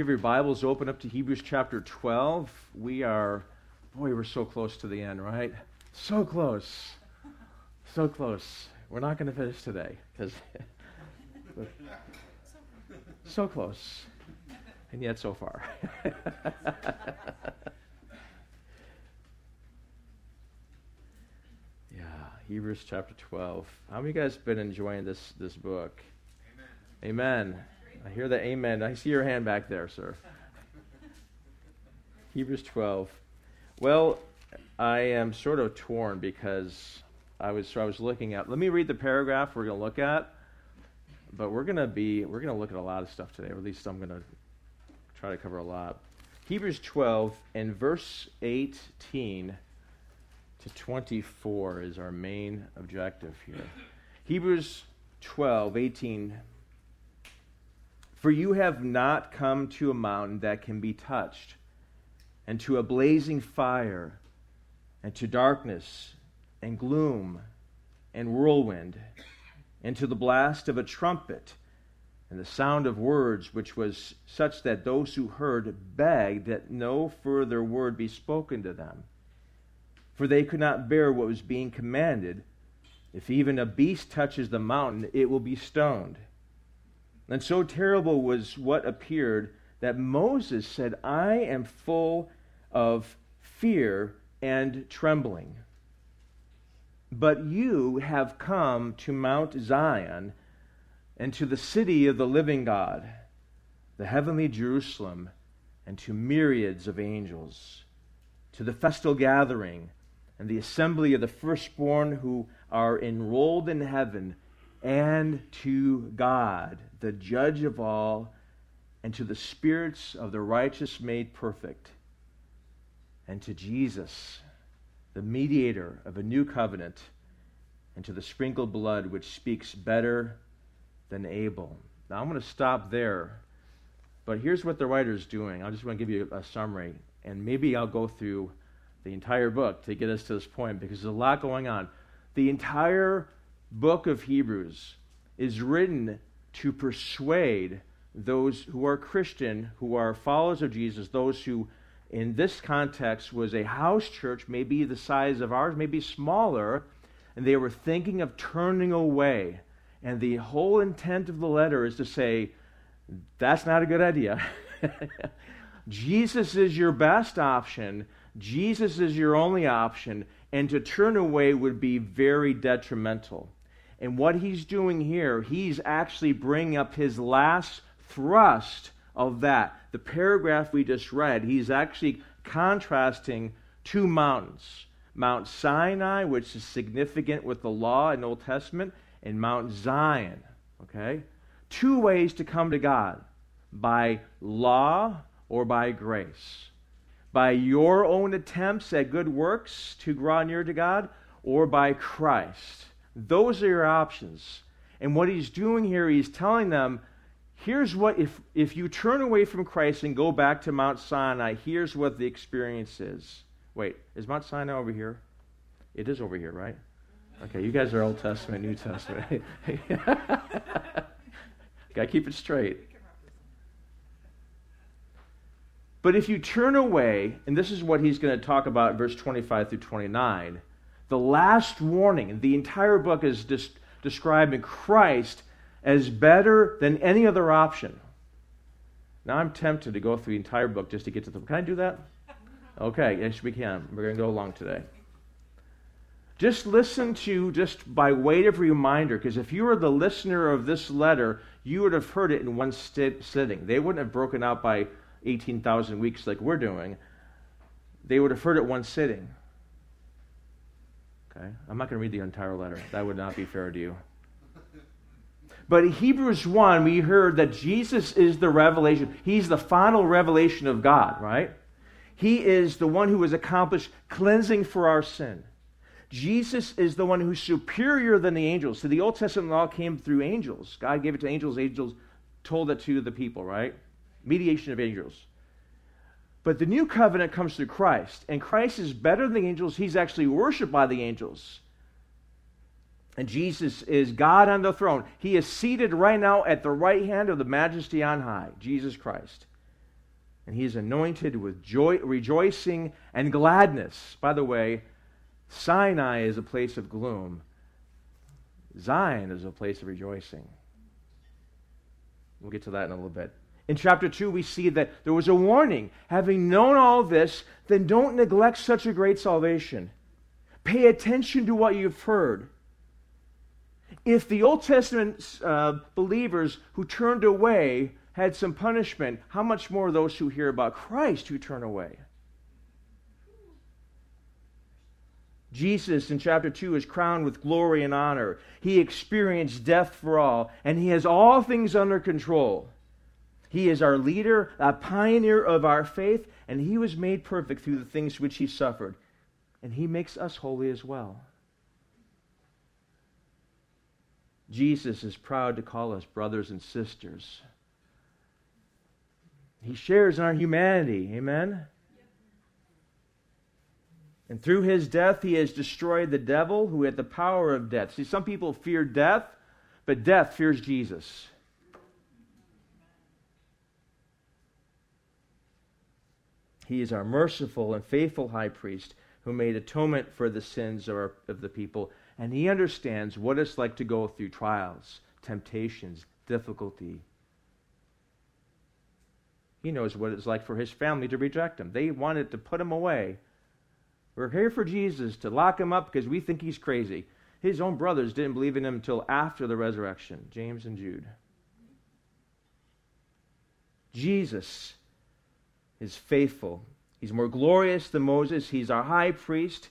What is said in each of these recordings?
you have your Bibles open up to Hebrews chapter 12, we are, boy, we're so close to the end, right? So close. So close. We're not going to finish today because so close, and yet so far. yeah, Hebrews chapter 12. How many of you guys been enjoying this, this book? Amen. amen. I hear the amen. I see your hand back there, sir. Hebrews 12. Well, I am sort of torn because I was so I was looking at. Let me read the paragraph we're going to look at. But we're going to be we're going to look at a lot of stuff today, or at least I'm going to try to cover a lot. Hebrews 12 and verse 18 to 24 is our main objective here. Hebrews 12, 18 for you have not come to a mountain that can be touched, and to a blazing fire, and to darkness, and gloom, and whirlwind, and to the blast of a trumpet, and the sound of words, which was such that those who heard begged that no further word be spoken to them. For they could not bear what was being commanded. If even a beast touches the mountain, it will be stoned. And so terrible was what appeared that Moses said, I am full of fear and trembling. But you have come to Mount Zion and to the city of the living God, the heavenly Jerusalem, and to myriads of angels, to the festal gathering and the assembly of the firstborn who are enrolled in heaven, and to God the judge of all, and to the spirits of the righteous made perfect, and to Jesus, the mediator of a new covenant, and to the sprinkled blood which speaks better than Abel. Now I'm going to stop there, but here's what the writer is doing. I just want to give you a summary, and maybe I'll go through the entire book to get us to this point because there's a lot going on. The entire book of Hebrews is written to persuade those who are Christian, who are followers of Jesus, those who, in this context, was a house church, maybe the size of ours, maybe smaller, and they were thinking of turning away. And the whole intent of the letter is to say, that's not a good idea. Jesus is your best option. Jesus is your only option. And to turn away would be very detrimental. And what he's doing here, he's actually bringing up his last thrust of that. The paragraph we just read, he's actually contrasting two mountains Mount Sinai, which is significant with the law in Old Testament, and Mount Zion. Okay? Two ways to come to God by law or by grace. By your own attempts at good works to draw near to God, or by Christ. Those are your options. And what he's doing here, he's telling them, here's what, if, if you turn away from Christ and go back to Mount Sinai, here's what the experience is. Wait, is Mount Sinai over here? It is over here, right? Okay, you guys are Old Testament, New Testament. Got to keep it straight. But if you turn away, and this is what he's going to talk about verse 25 through 29, the last warning, the entire book is des- describing Christ as better than any other option. Now I'm tempted to go through the entire book just to get to the. Can I do that? Okay, yes, we can. We're going to go along today. Just listen to, just by way of reminder, because if you were the listener of this letter, you would have heard it in one st- sitting. They wouldn't have broken out by 18,000 weeks like we're doing. They would have heard it one sitting. Okay? I'm not going to read the entire letter. That would not be fair to you. But in Hebrews 1, we heard that Jesus is the revelation. He's the final revelation of God, right? He is the one who has accomplished cleansing for our sin. Jesus is the one who's superior than the angels. So the Old Testament law came through angels. God gave it to angels, angels told it to the people, right? Mediation of angels. But the new covenant comes through Christ, and Christ is better than the angels. He's actually worshiped by the angels. And Jesus is God on the throne. He is seated right now at the right hand of the majesty on high, Jesus Christ. And he is anointed with joy, rejoicing and gladness. By the way, Sinai is a place of gloom, Zion is a place of rejoicing. We'll get to that in a little bit. In chapter 2, we see that there was a warning. Having known all this, then don't neglect such a great salvation. Pay attention to what you've heard. If the Old Testament uh, believers who turned away had some punishment, how much more those who hear about Christ who turn away? Jesus in chapter 2 is crowned with glory and honor. He experienced death for all, and he has all things under control. He is our leader, a pioneer of our faith, and he was made perfect through the things which he suffered. And he makes us holy as well. Jesus is proud to call us brothers and sisters. He shares in our humanity. Amen? And through his death, he has destroyed the devil who had the power of death. See, some people fear death, but death fears Jesus. He is our merciful and faithful high priest who made atonement for the sins of, our, of the people. And he understands what it's like to go through trials, temptations, difficulty. He knows what it's like for his family to reject him. They wanted to put him away. We're here for Jesus to lock him up because we think he's crazy. His own brothers didn't believe in him until after the resurrection James and Jude. Jesus is faithful. He's more glorious than Moses. He's our high priest.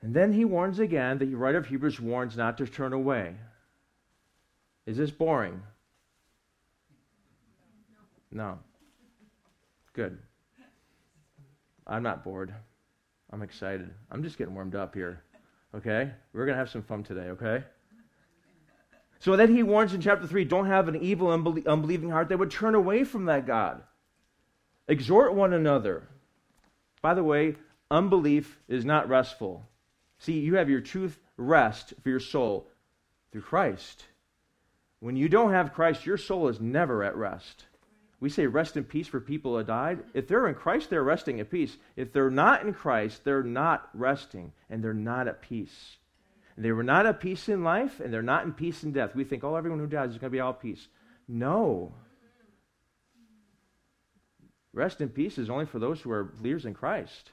And then he warns again, that the writer of Hebrews warns not to turn away. Is this boring? No. Good. I'm not bored. I'm excited. I'm just getting warmed up here. Okay? We're going to have some fun today, okay? So then he warns in chapter 3 don't have an evil, unbelieving heart that would turn away from that God. Exhort one another. By the way, unbelief is not restful. See, you have your truth rest for your soul through Christ. When you don't have Christ, your soul is never at rest. We say rest in peace for people who died. If they're in Christ, they're resting at peace. If they're not in Christ, they're not resting and they're not at peace. They were not at peace in life and they're not in peace in death. We think, oh, everyone who dies is going to be all peace. No. Rest in peace is only for those who are believers in Christ,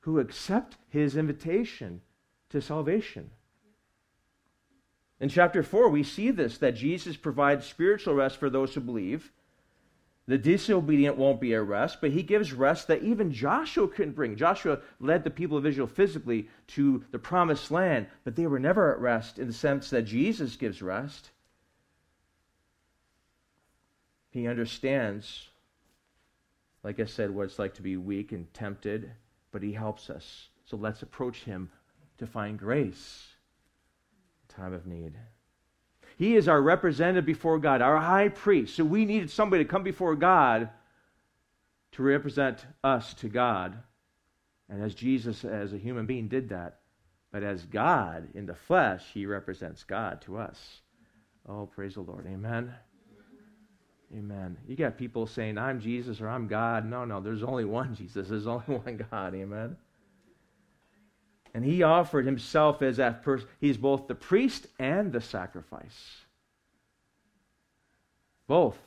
who accept his invitation to salvation. In chapter 4, we see this that Jesus provides spiritual rest for those who believe the disobedient won't be at rest, but he gives rest that even Joshua couldn't bring. Joshua led the people of Israel physically to the promised land, but they were never at rest in the sense that Jesus gives rest. He understands, like I said, what it's like to be weak and tempted, but he helps us. So let's approach him to find grace time of need. He is our representative before God, our high priest. So we needed somebody to come before God to represent us to God. And as Jesus, as a human being, did that, but as God in the flesh, he represents God to us. Oh, praise the Lord. Amen. Amen. You got people saying, I'm Jesus or I'm God. No, no, there's only one Jesus. There's only one God. Amen. And he offered himself as that person. He's both the priest and the sacrifice. Both.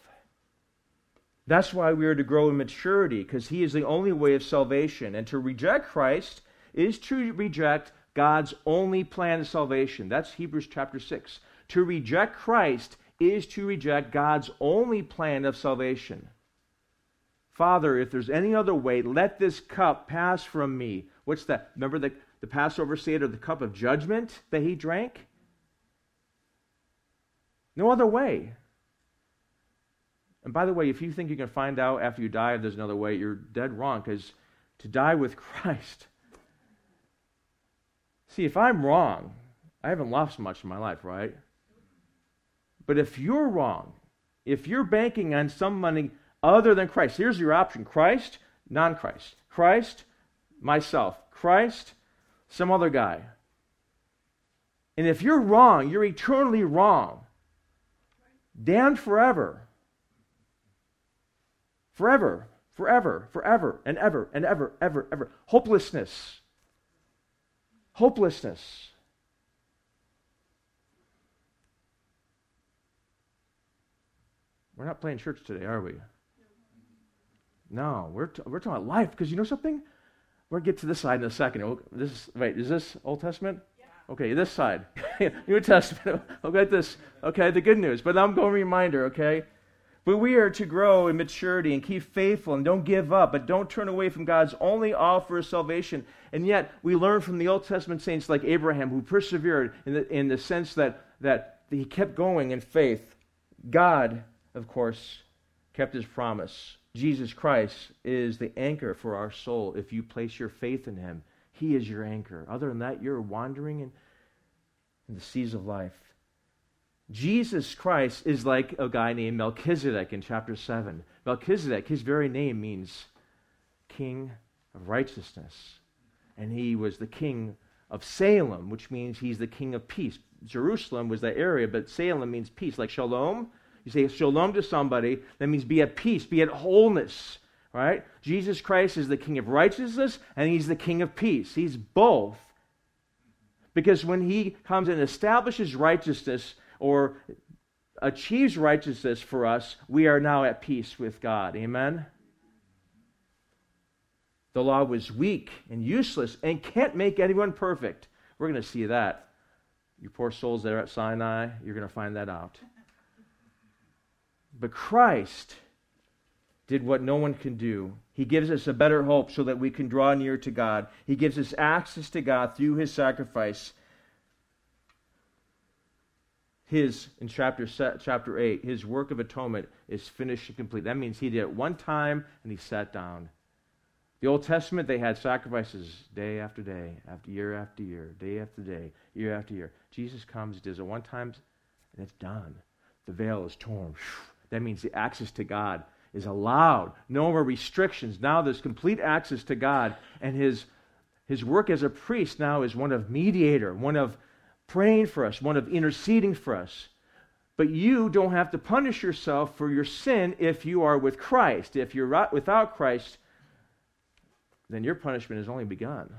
That's why we are to grow in maturity, because he is the only way of salvation. And to reject Christ is to reject God's only plan of salvation. That's Hebrews chapter 6. To reject Christ is to reject God's only plan of salvation. Father, if there's any other way, let this cup pass from me. What's that? Remember the the Passover Seder, the cup of judgment that he drank? No other way. And by the way, if you think you can find out after you die if there's another way, you're dead wrong because to die with Christ. See, if I'm wrong, I haven't lost much in my life, right? But if you're wrong, if you're banking on some money other than Christ, here's your option Christ, non Christ. Christ, myself. Christ, some other guy. And if you're wrong, you're eternally wrong, damned forever. forever, forever, forever, and ever, and ever, ever, ever. Hopelessness. Hopelessness. We're not playing church today, are we? No, we're, t- we're talking about life because you know something? We're going to get to this side in a second. Oh, this is, wait, is this Old Testament? Yeah. Okay, this side. New Testament. Okay, this. Okay, the good news. But I'm going to reminder, okay? But we are to grow in maturity and keep faithful and don't give up, but don't turn away from God's only offer of salvation. And yet, we learn from the Old Testament saints like Abraham who persevered in the, in the sense that, that he kept going in faith. God, of course, kept his promise. Jesus Christ is the anchor for our soul if you place your faith in him. He is your anchor. Other than that, you're wandering in, in the seas of life. Jesus Christ is like a guy named Melchizedek in chapter 7. Melchizedek, his very name means king of righteousness. And he was the king of Salem, which means he's the king of peace. Jerusalem was that area, but Salem means peace, like shalom. You say shalom to somebody, that means be at peace, be at wholeness, right? Jesus Christ is the king of righteousness and he's the king of peace. He's both. Because when he comes and establishes righteousness, or achieves righteousness for us, we are now at peace with God. Amen? The law was weak and useless and can't make anyone perfect. We're going to see that. You poor souls there at Sinai, you're going to find that out. But Christ did what no one can do. He gives us a better hope so that we can draw near to God. He gives us access to God through his sacrifice his, in chapter, chapter 8, his work of atonement is finished and complete. That means he did it one time and he sat down. The Old Testament, they had sacrifices day after day, after year after year, day after day, year after year. Jesus comes, does it one time, and it's done. The veil is torn. That means the access to God is allowed. No more restrictions. Now there's complete access to God. And his, his work as a priest now is one of mediator, one of praying for us, one of interceding for us. But you don't have to punish yourself for your sin if you are with Christ. If you're without Christ, then your punishment has only begun.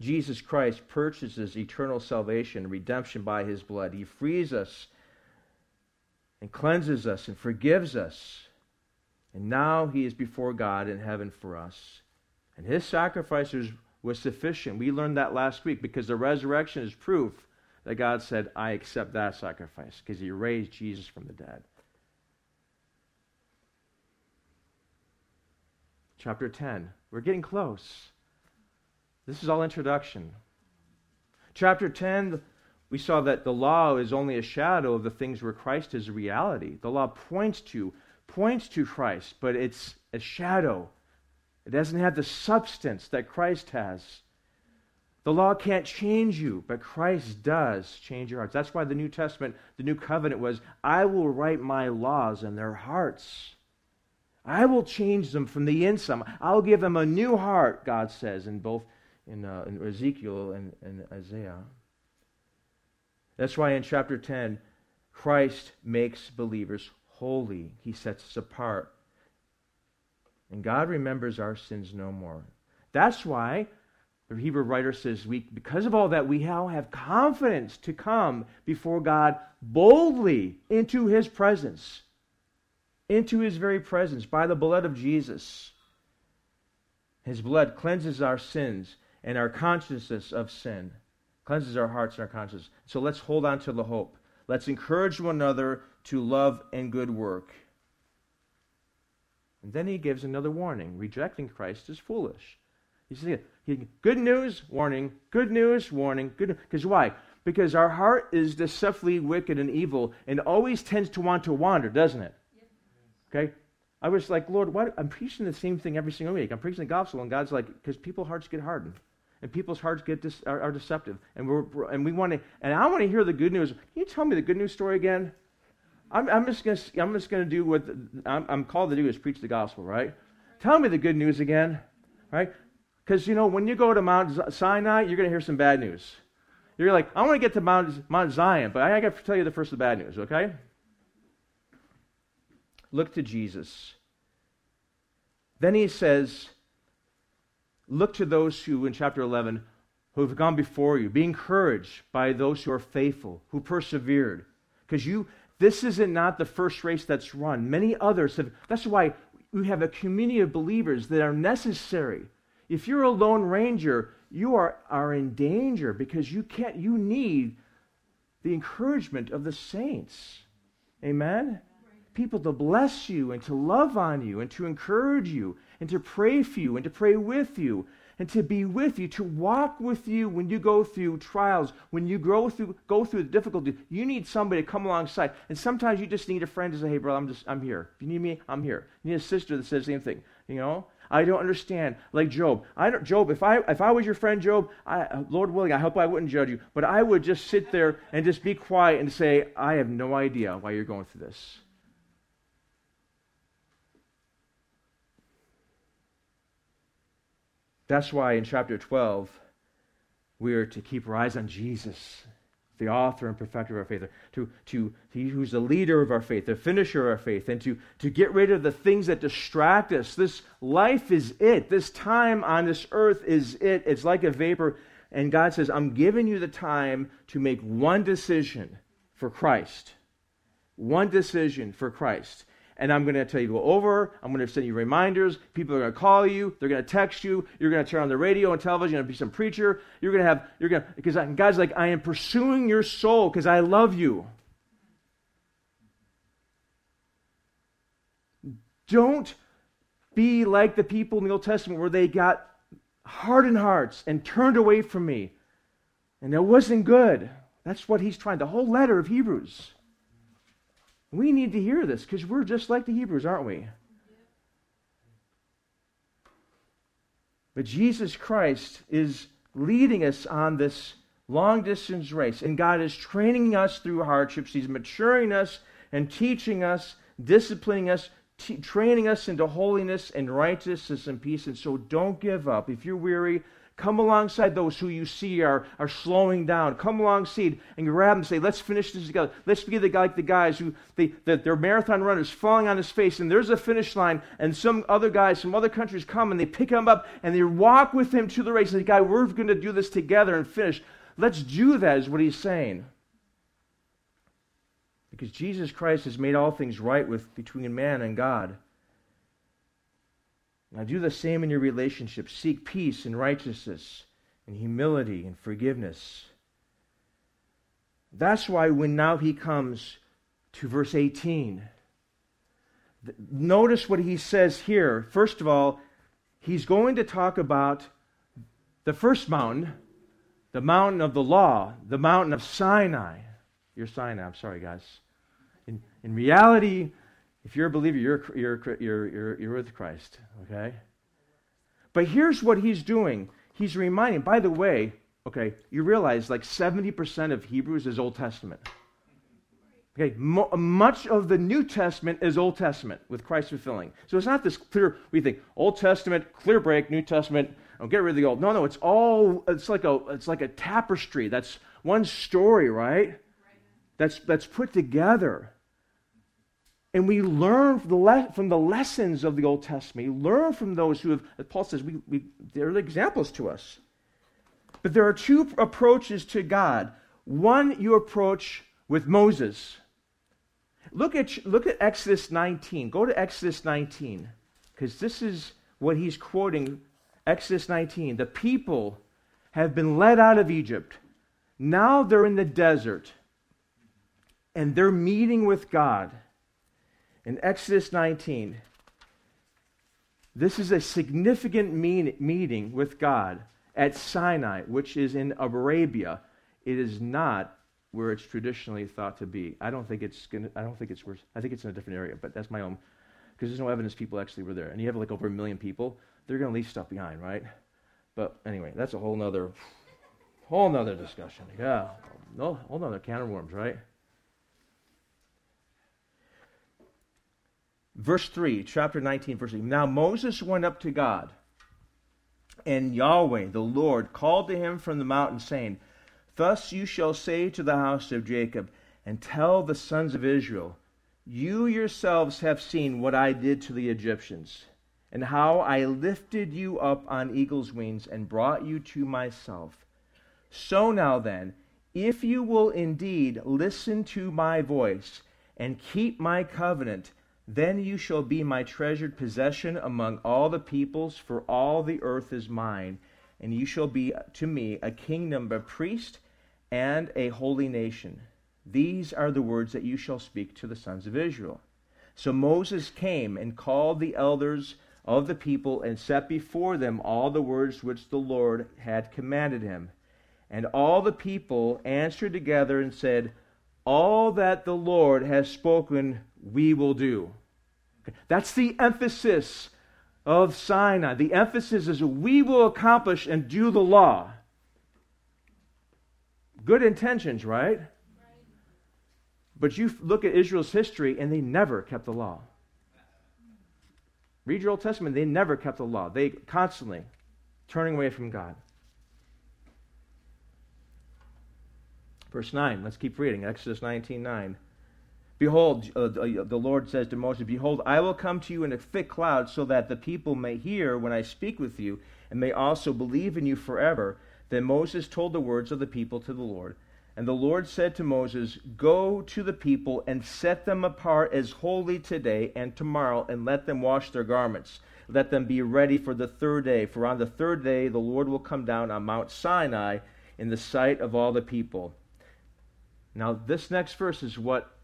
Jesus Christ purchases eternal salvation, and redemption by his blood. He frees us and cleanses us and forgives us. And now he is before God in heaven for us. And his sacrifice was sufficient. We learned that last week because the resurrection is proof that God said, I accept that sacrifice because he raised Jesus from the dead. Chapter 10. We're getting close. This is all introduction. Chapter 10, we saw that the law is only a shadow of the things where Christ is a reality. The law points to points to Christ, but it's a shadow it doesn't have the substance that Christ has. The law can't change you, but Christ does change your hearts. That's why the New Testament, the New Covenant was, I will write my laws in their hearts. I will change them from the inside. I'll give them a new heart, God says, in both in, uh, in Ezekiel and, and Isaiah. That's why in chapter 10, Christ makes believers holy. He sets us apart. And God remembers our sins no more. That's why the Hebrew writer says, we, because of all that, we now have confidence to come before God boldly into his presence, into his very presence by the blood of Jesus. His blood cleanses our sins and our consciousness of sin, cleanses our hearts and our conscience. So let's hold on to the hope. Let's encourage one another to love and good work. And then he gives another warning rejecting Christ is foolish. You see, he, good news, warning, good news, warning, good Because why? Because our heart is deceptively wicked and evil and always tends to want to wander, doesn't it? Okay? I was like, Lord, why? I'm preaching the same thing every single week. I'm preaching the gospel, and God's like, because people's hearts get hardened. And people's hearts get dis- are, are, deceptive, and we're, and we want to, and I want to hear the good news. Can you tell me the good news story again? I'm, I'm just to I'm just to do what I'm, I'm called to do is preach the gospel, right? Tell me the good news again, right? Because you know when you go to Mount Sinai, you're to hear some bad news. You're like, I want to get to Mount, Mount Zion, but I got to tell you the first of the bad news, okay? Look to Jesus. Then he says, Look to those who, in chapter 11, who have gone before you. Be encouraged by those who are faithful, who persevered. Because you, this isn't not the first race that's run. Many others have. That's why we have a community of believers that are necessary. If you're a lone ranger, you are, are in danger because you can't, you need the encouragement of the saints. Amen? People to bless you and to love on you and to encourage you and to pray for you and to pray with you and to be with you, to walk with you when you go through trials, when you go through go through the difficulty. You need somebody to come alongside. And sometimes you just need a friend to say, "Hey, brother, I'm just I'm here. If you need me, I'm here." You need a sister that says the same thing. You know, I don't understand. Like Job, I don't, Job. If I if I was your friend, Job, I, Lord willing, I hope I wouldn't judge you, but I would just sit there and just be quiet and say, "I have no idea why you're going through this." That's why in chapter 12, we are to keep our eyes on Jesus, the author and perfecter of our faith, to, to, he who's the leader of our faith, the finisher of our faith, and to, to get rid of the things that distract us. This life is it. This time on this earth is it. It's like a vapor. And God says, I'm giving you the time to make one decision for Christ. One decision for Christ and I'm going to tell you to go over. I'm going to send you reminders. People are going to call you. They're going to text you. You're going to turn on the radio and television. You're going to be some preacher. You're going to have, you're going to, because God's like, I am pursuing your soul because I love you. Don't be like the people in the Old Testament where they got hardened hearts and turned away from me. And it wasn't good. That's what he's trying. The whole letter of Hebrews. We need to hear this because we're just like the Hebrews, aren't we? But Jesus Christ is leading us on this long distance race, and God is training us through hardships. He's maturing us and teaching us, disciplining us, t- training us into holiness and righteousness and peace. And so don't give up. If you're weary, Come alongside those who you see are, are slowing down. Come alongside and grab them and say, let's finish this together. Let's be the, like the guys who, they, the, their marathon runners falling on his face, and there's a finish line, and some other guys from other countries come and they pick him up and they walk with him to the race. And the guy, we're going to do this together and finish. Let's do that, is what he's saying. Because Jesus Christ has made all things right with between man and God. Now do the same in your relationships. Seek peace and righteousness and humility and forgiveness. That's why when now he comes to verse 18, notice what he says here. First of all, he's going to talk about the first mountain, the mountain of the law, the mountain of Sinai. Your Sinai, I'm sorry, guys. In, in reality, if you're a believer, you're, you're, you're, you're, you're with Christ, okay? But here's what he's doing. He's reminding, by the way, okay, you realize like 70% of Hebrews is Old Testament. Okay, mo- much of the New Testament is Old Testament with Christ fulfilling. So it's not this clear, we think, Old Testament, clear break, New Testament, oh, get rid of the old. No, no, it's all, it's like a, it's like a tapestry. That's one story, right? That's, that's put together. And we learn from the, le- from the lessons of the Old Testament. We learn from those who have, as Paul says, we, we, they're examples to us. But there are two approaches to God. One you approach with Moses. Look at, look at Exodus 19. Go to Exodus 19, because this is what he's quoting Exodus 19. The people have been led out of Egypt. Now they're in the desert, and they're meeting with God in Exodus 19, this is a significant meeting with God at Sinai, which is in Arabia. It is not where it's traditionally thought to be. I don't think it's gonna, I don't think it's worse. I think it's in a different area, but that's my own because there's no evidence people actually were there. And you have like over a million people, they're gonna leave stuff behind, right? But anyway, that's a whole nother whole nother discussion. Yeah. No whole nother can of worms, right? Verse 3, chapter 19, verse 3. Now Moses went up to God, and Yahweh, the Lord, called to him from the mountain, saying, Thus you shall say to the house of Jacob, and tell the sons of Israel, You yourselves have seen what I did to the Egyptians, and how I lifted you up on eagle's wings and brought you to myself. So now then, if you will indeed listen to my voice and keep my covenant, then you shall be my treasured possession among all the peoples, for all the earth is mine, and you shall be to me a kingdom, a priest, and a holy nation. These are the words that you shall speak to the sons of Israel. So Moses came and called the elders of the people and set before them all the words which the Lord had commanded him. And all the people answered together and said, All that the Lord has spoken, we will do. That's the emphasis of Sinai. The emphasis is we will accomplish and do the law. Good intentions, right? But you look at Israel's history and they never kept the law. Read your Old Testament, they never kept the law. They constantly turning away from God. Verse 9, let's keep reading. Exodus 19 9. Behold, uh, the Lord says to Moses, Behold, I will come to you in a thick cloud, so that the people may hear when I speak with you, and may also believe in you forever. Then Moses told the words of the people to the Lord. And the Lord said to Moses, Go to the people and set them apart as holy today and tomorrow, and let them wash their garments. Let them be ready for the third day. For on the third day the Lord will come down on Mount Sinai in the sight of all the people. Now, this next verse is what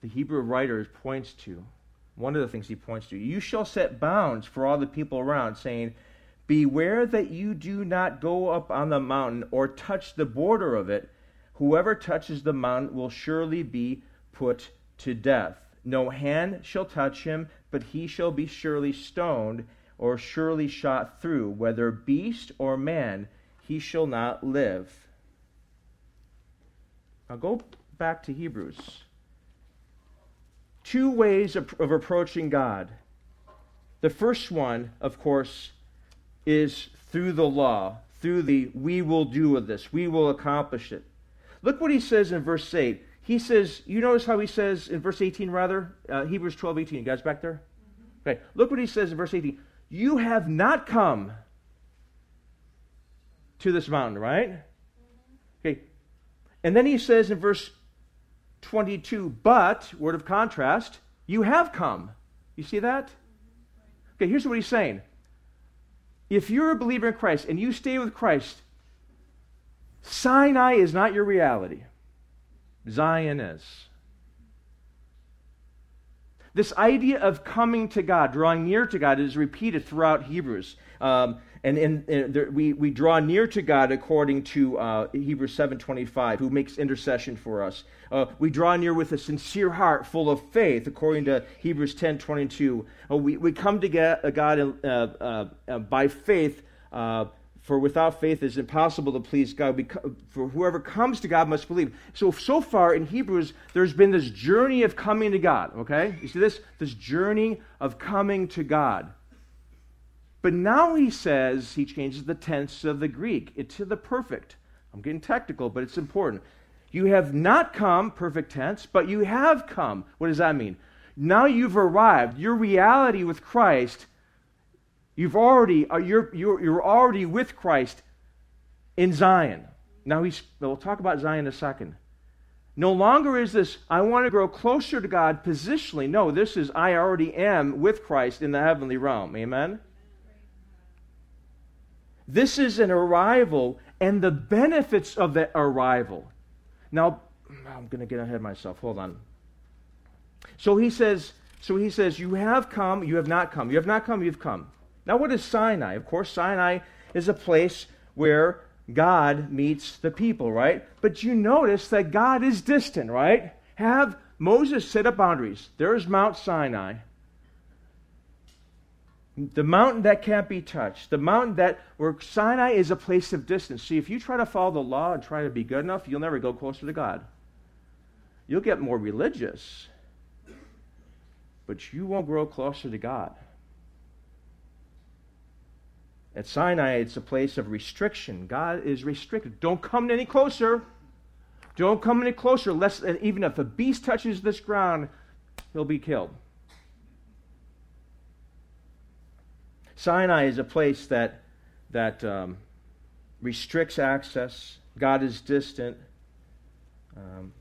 the Hebrew writer points to. One of the things he points to. You shall set bounds for all the people around, saying, Beware that you do not go up on the mountain or touch the border of it. Whoever touches the mountain will surely be put to death. No hand shall touch him, but he shall be surely stoned or surely shot through. Whether beast or man, he shall not live. Now go back to Hebrews two ways of, of approaching God. The first one, of course, is through the law, through the we will do with this, we will accomplish it. Look what he says in verse 8. He says, you notice how he says in verse 18, rather? Uh, Hebrews 12, 18. You guys back there? Mm-hmm. Okay. Look what he says in verse 18. You have not come to this mountain, right? Okay. And then he says in verse 22, but, word of contrast, you have come. You see that? Okay, here's what he's saying. If you're a believer in Christ and you stay with Christ, Sinai is not your reality. Zion is. This idea of coming to God, drawing near to God, is repeated throughout Hebrews. Um, and, and, and there, we, we draw near to God according to uh, Hebrews 7.25, who makes intercession for us. Uh, we draw near with a sincere heart full of faith, according to Hebrews 10.22. Uh, we, we come to uh, God uh, uh, by faith, for without faith it's impossible to please God. Because, for whoever comes to God must believe. So, so far in Hebrews, there's been this journey of coming to God, okay? You see this? This journey of coming to God. But now he says, he changes the tense of the Greek to the perfect. I'm getting technical, but it's important. You have not come, perfect tense, but you have come. What does that mean? Now you've arrived. Your reality with Christ, you've already, uh, you're, you're, you're already with Christ in Zion. Now he's, we'll talk about Zion in a second. No longer is this, I want to grow closer to God positionally. No, this is, I already am with Christ in the heavenly realm. Amen? This is an arrival and the benefits of that arrival. Now, I'm going to get ahead of myself. Hold on. So he says, so he says, you have come, you have not come. You have not come, you've come. Now, what is Sinai? Of course, Sinai is a place where God meets the people, right? But you notice that God is distant, right? Have Moses set up boundaries. There's Mount Sinai. The mountain that can't be touched. The mountain that where Sinai is a place of distance. See, if you try to follow the law and try to be good enough, you'll never go closer to God. You'll get more religious, but you won't grow closer to God. At Sinai, it's a place of restriction. God is restricted. Don't come any closer. Don't come any closer, lest even if a beast touches this ground, he'll be killed. Sinai is a place that, that um, restricts access. God is distant. Um,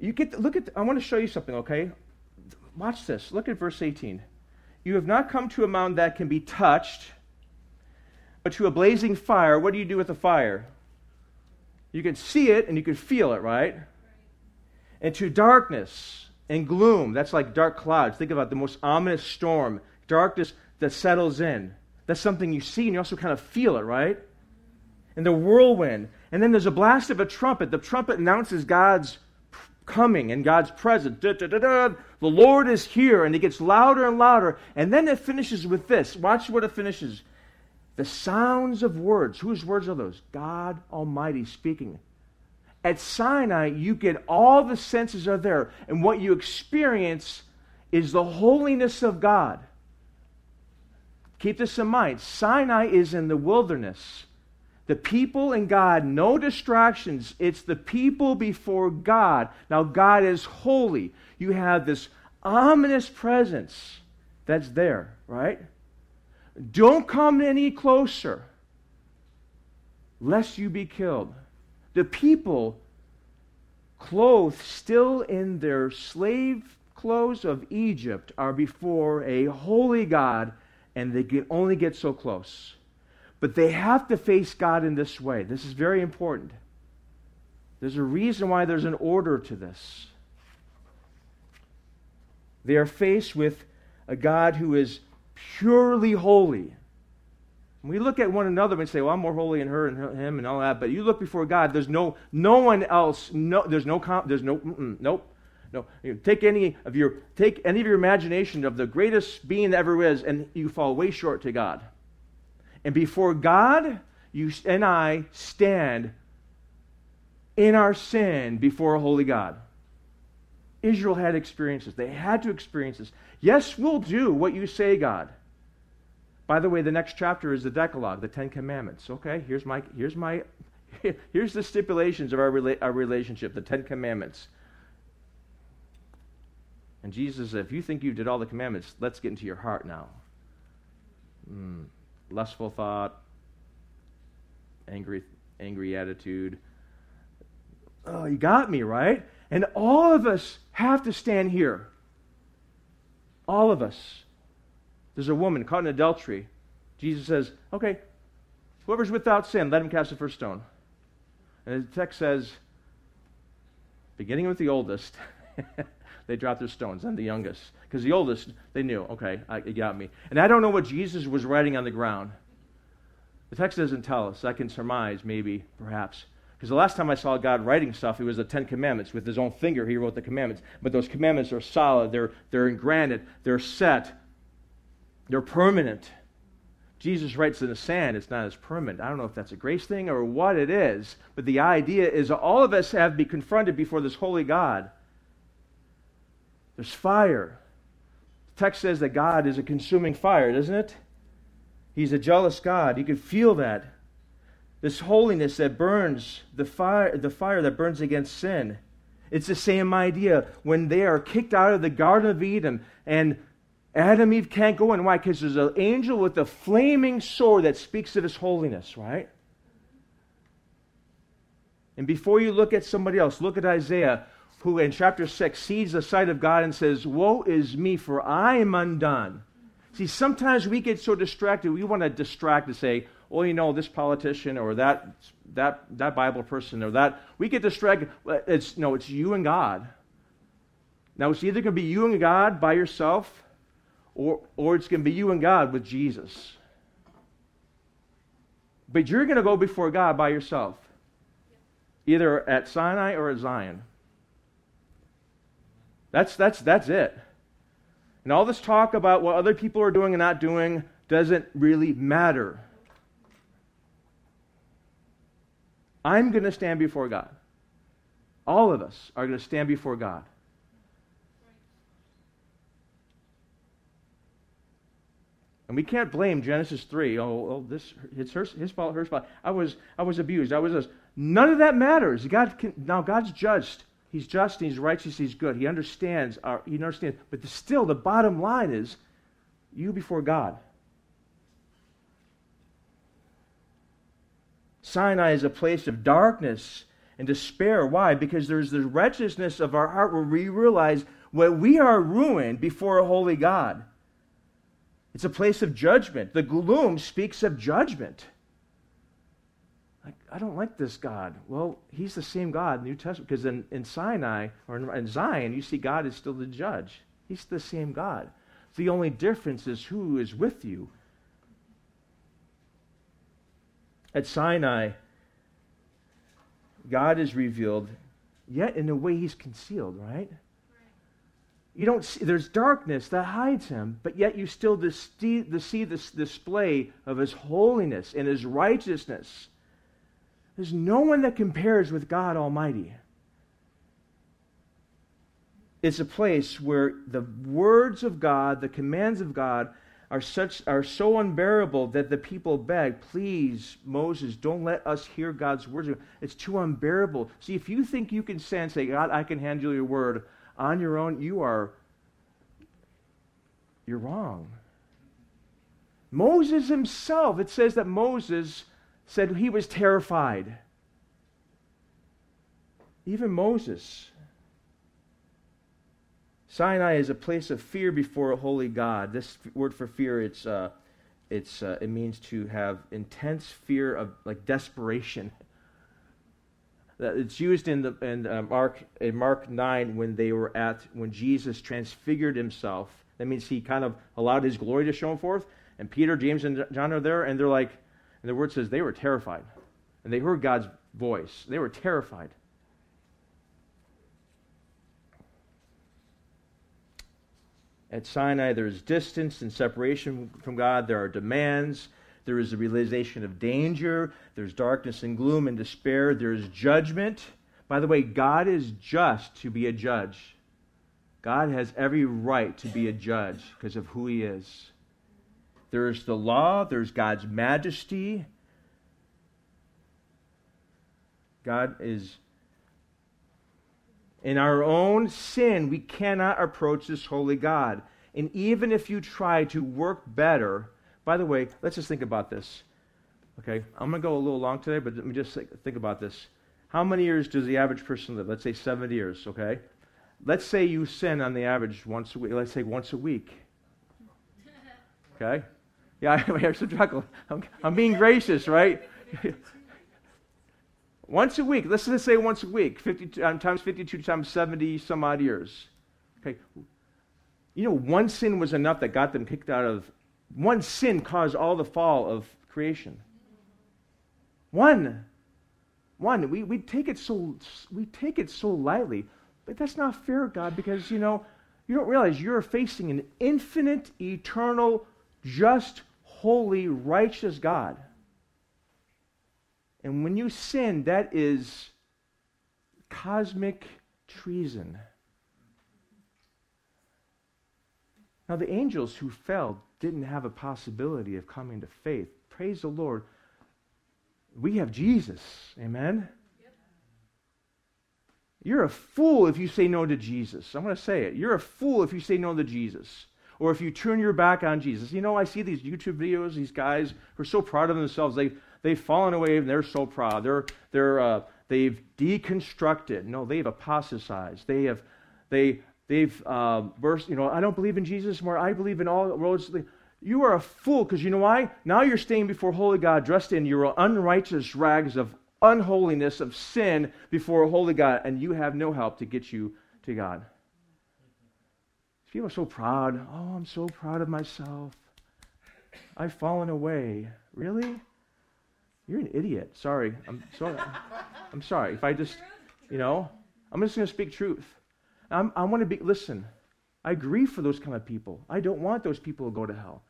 you get look at. I want to show you something. Okay, watch this. Look at verse 18. You have not come to a mountain that can be touched, but to a blazing fire. What do you do with the fire? You can see it and you can feel it, right? And to darkness and gloom. That's like dark clouds. Think about the most ominous storm, darkness that settles in. That's something you see and you also kind of feel it, right? And the whirlwind. And then there's a blast of a trumpet. The trumpet announces God's coming and God's presence. Da, da, da, the Lord is here, and it gets louder and louder. And then it finishes with this. Watch what it finishes. The sounds of words. Whose words are those? God Almighty speaking. At Sinai, you get all the senses are there, and what you experience is the holiness of God. Keep this in mind. Sinai is in the wilderness. The people and God, no distractions. It's the people before God. Now, God is holy. You have this ominous presence that's there, right? Don't come any closer, lest you be killed. The people, clothed still in their slave clothes of Egypt, are before a holy God, and they can only get so close. But they have to face God in this way. This is very important. There's a reason why there's an order to this. They are faced with a God who is purely holy. We look at one another and say, "Well, I'm more holy than her and him and all that." But you look before God. There's no no one else. No, there's no there's no nope. No, you take any of your take any of your imagination of the greatest being that ever is, and you fall way short to God. And before God, you and I stand in our sin before a holy God. Israel had experiences. They had to experience this. Yes, we'll do what you say, God. By the way, the next chapter is the Decalogue, the Ten Commandments. Okay, here's my here's my here's the stipulations of our, rela- our relationship, the Ten Commandments. And Jesus said, if you think you did all the commandments, let's get into your heart now. Mm lustful thought, angry, angry attitude. Oh, you got me, right? And all of us have to stand here. All of us. There's a woman caught in adultery. Jesus says, okay, whoever's without sin, let him cast the first stone. And the text says, beginning with the oldest, they dropped their stones, then the youngest. Because the oldest, they knew, okay, I, it got me. And I don't know what Jesus was writing on the ground. The text doesn't tell us. I can surmise, maybe, perhaps. Because the last time I saw God writing stuff, it was the Ten Commandments. With his own finger, he wrote the commandments. But those commandments are solid, they're, they're in granite, they're set, they're permanent. Jesus writes in the sand, it's not as permanent. I don't know if that's a grace thing or what it is, but the idea is all of us have to be confronted before this holy God. There's fire. The text says that God is a consuming fire, doesn't it? He's a jealous God. You can feel that. This holiness that burns, the fire, the fire that burns against sin. It's the same idea when they are kicked out of the Garden of Eden and Adam and Eve can't go in. Why? Because there's an angel with a flaming sword that speaks of his holiness, right? And before you look at somebody else, look at Isaiah who in chapter 6 sees the sight of God and says, Woe is me, for I am undone. See, sometimes we get so distracted, we want to distract and say, Oh, you know, this politician or that, that, that Bible person or that. We get distracted. It's, no, it's you and God. Now, it's either going to be you and God by yourself or, or it's going to be you and God with Jesus. But you're going to go before God by yourself, either at Sinai or at Zion. That's, that's, that's it. And all this talk about what other people are doing and not doing doesn't really matter. I'm going to stand before God. All of us are going to stand before God. And we can't blame Genesis 3. Oh, oh this it's her, his fault, her fault. I was, I was abused. I was this. None of that matters. God can, now God's judged He's just, he's righteous, he's good. He understands, our, he understands. But the, still, the bottom line is you before God. Sinai is a place of darkness and despair. Why? Because there's the wretchedness of our heart where we realize when we are ruined before a holy God. It's a place of judgment. The gloom speaks of judgment. I don't like this God. Well, he's the same God New Testament because in, in Sinai or in, in Zion, you see God is still the judge. He's the same God. The only difference is who is with you. At Sinai, God is revealed, yet in a way he's concealed, right? You don't see, there's darkness that hides him, but yet you still see this display of his holiness and his righteousness. There's no one that compares with God Almighty. It's a place where the words of God, the commands of God, are such are so unbearable that the people beg, please, Moses, don't let us hear God's words. It's too unbearable. See, if you think you can stand say, God, I can handle your word on your own, you are you're wrong. Moses himself, it says that Moses said he was terrified. Even Moses. Sinai is a place of fear before a holy God. This word for fear, it's, uh, it's, uh, it means to have intense fear of like desperation. It's used in, the, in, uh, Mark, in Mark 9 when they were at, when Jesus transfigured himself. That means he kind of allowed his glory to show forth. And Peter, James, and John are there, and they're like, and the word says they were terrified. And they heard God's voice. They were terrified. At Sinai, there is distance and separation from God. There are demands. There is a realization of danger. There's darkness and gloom and despair. There is judgment. By the way, God is just to be a judge. God has every right to be a judge because of who he is. There's the law, there's God's majesty. God is. In our own sin, we cannot approach this holy God. And even if you try to work better, by the way, let's just think about this. Okay, I'm going to go a little long today, but let me just think about this. How many years does the average person live? Let's say 70 years, okay? Let's say you sin on the average once a week. Let's say once a week. Okay? Yeah, here's a chuckle. I'm, I'm being gracious, right? once a week. Let's just say once a week. 50 um, times 52 times 70 some odd years. Okay. You know, one sin was enough that got them kicked out of. One sin caused all the fall of creation. One. One. We, we take it so we take it so lightly, but that's not fair, God, because you know you don't realize you're facing an infinite, eternal, just, holy, righteous God. And when you sin, that is cosmic treason. Now, the angels who fell didn't have a possibility of coming to faith. Praise the Lord. We have Jesus. Amen? You're a fool if you say no to Jesus. I'm going to say it. You're a fool if you say no to Jesus or if you turn your back on Jesus. You know, I see these YouTube videos, these guys who are so proud of themselves. They, they've fallen away and they're so proud. They're, they're, uh, they've deconstructed. No, they've apostatized. They have, they, they've uh, burst, you know, I don't believe in Jesus more. I believe in all roads. You are a fool because you know why? Now you're staying before holy God dressed in your unrighteous rags of unholiness, of sin before a holy God, and you have no help to get you to God. People are so proud. Oh, I'm so proud of myself. I've fallen away. Really? You're an idiot. Sorry. I'm sorry. I'm sorry. If I just, you know, I'm just going to speak truth. I'm, I want to be, listen, I grieve for those kind of people. I don't want those people to go to hell.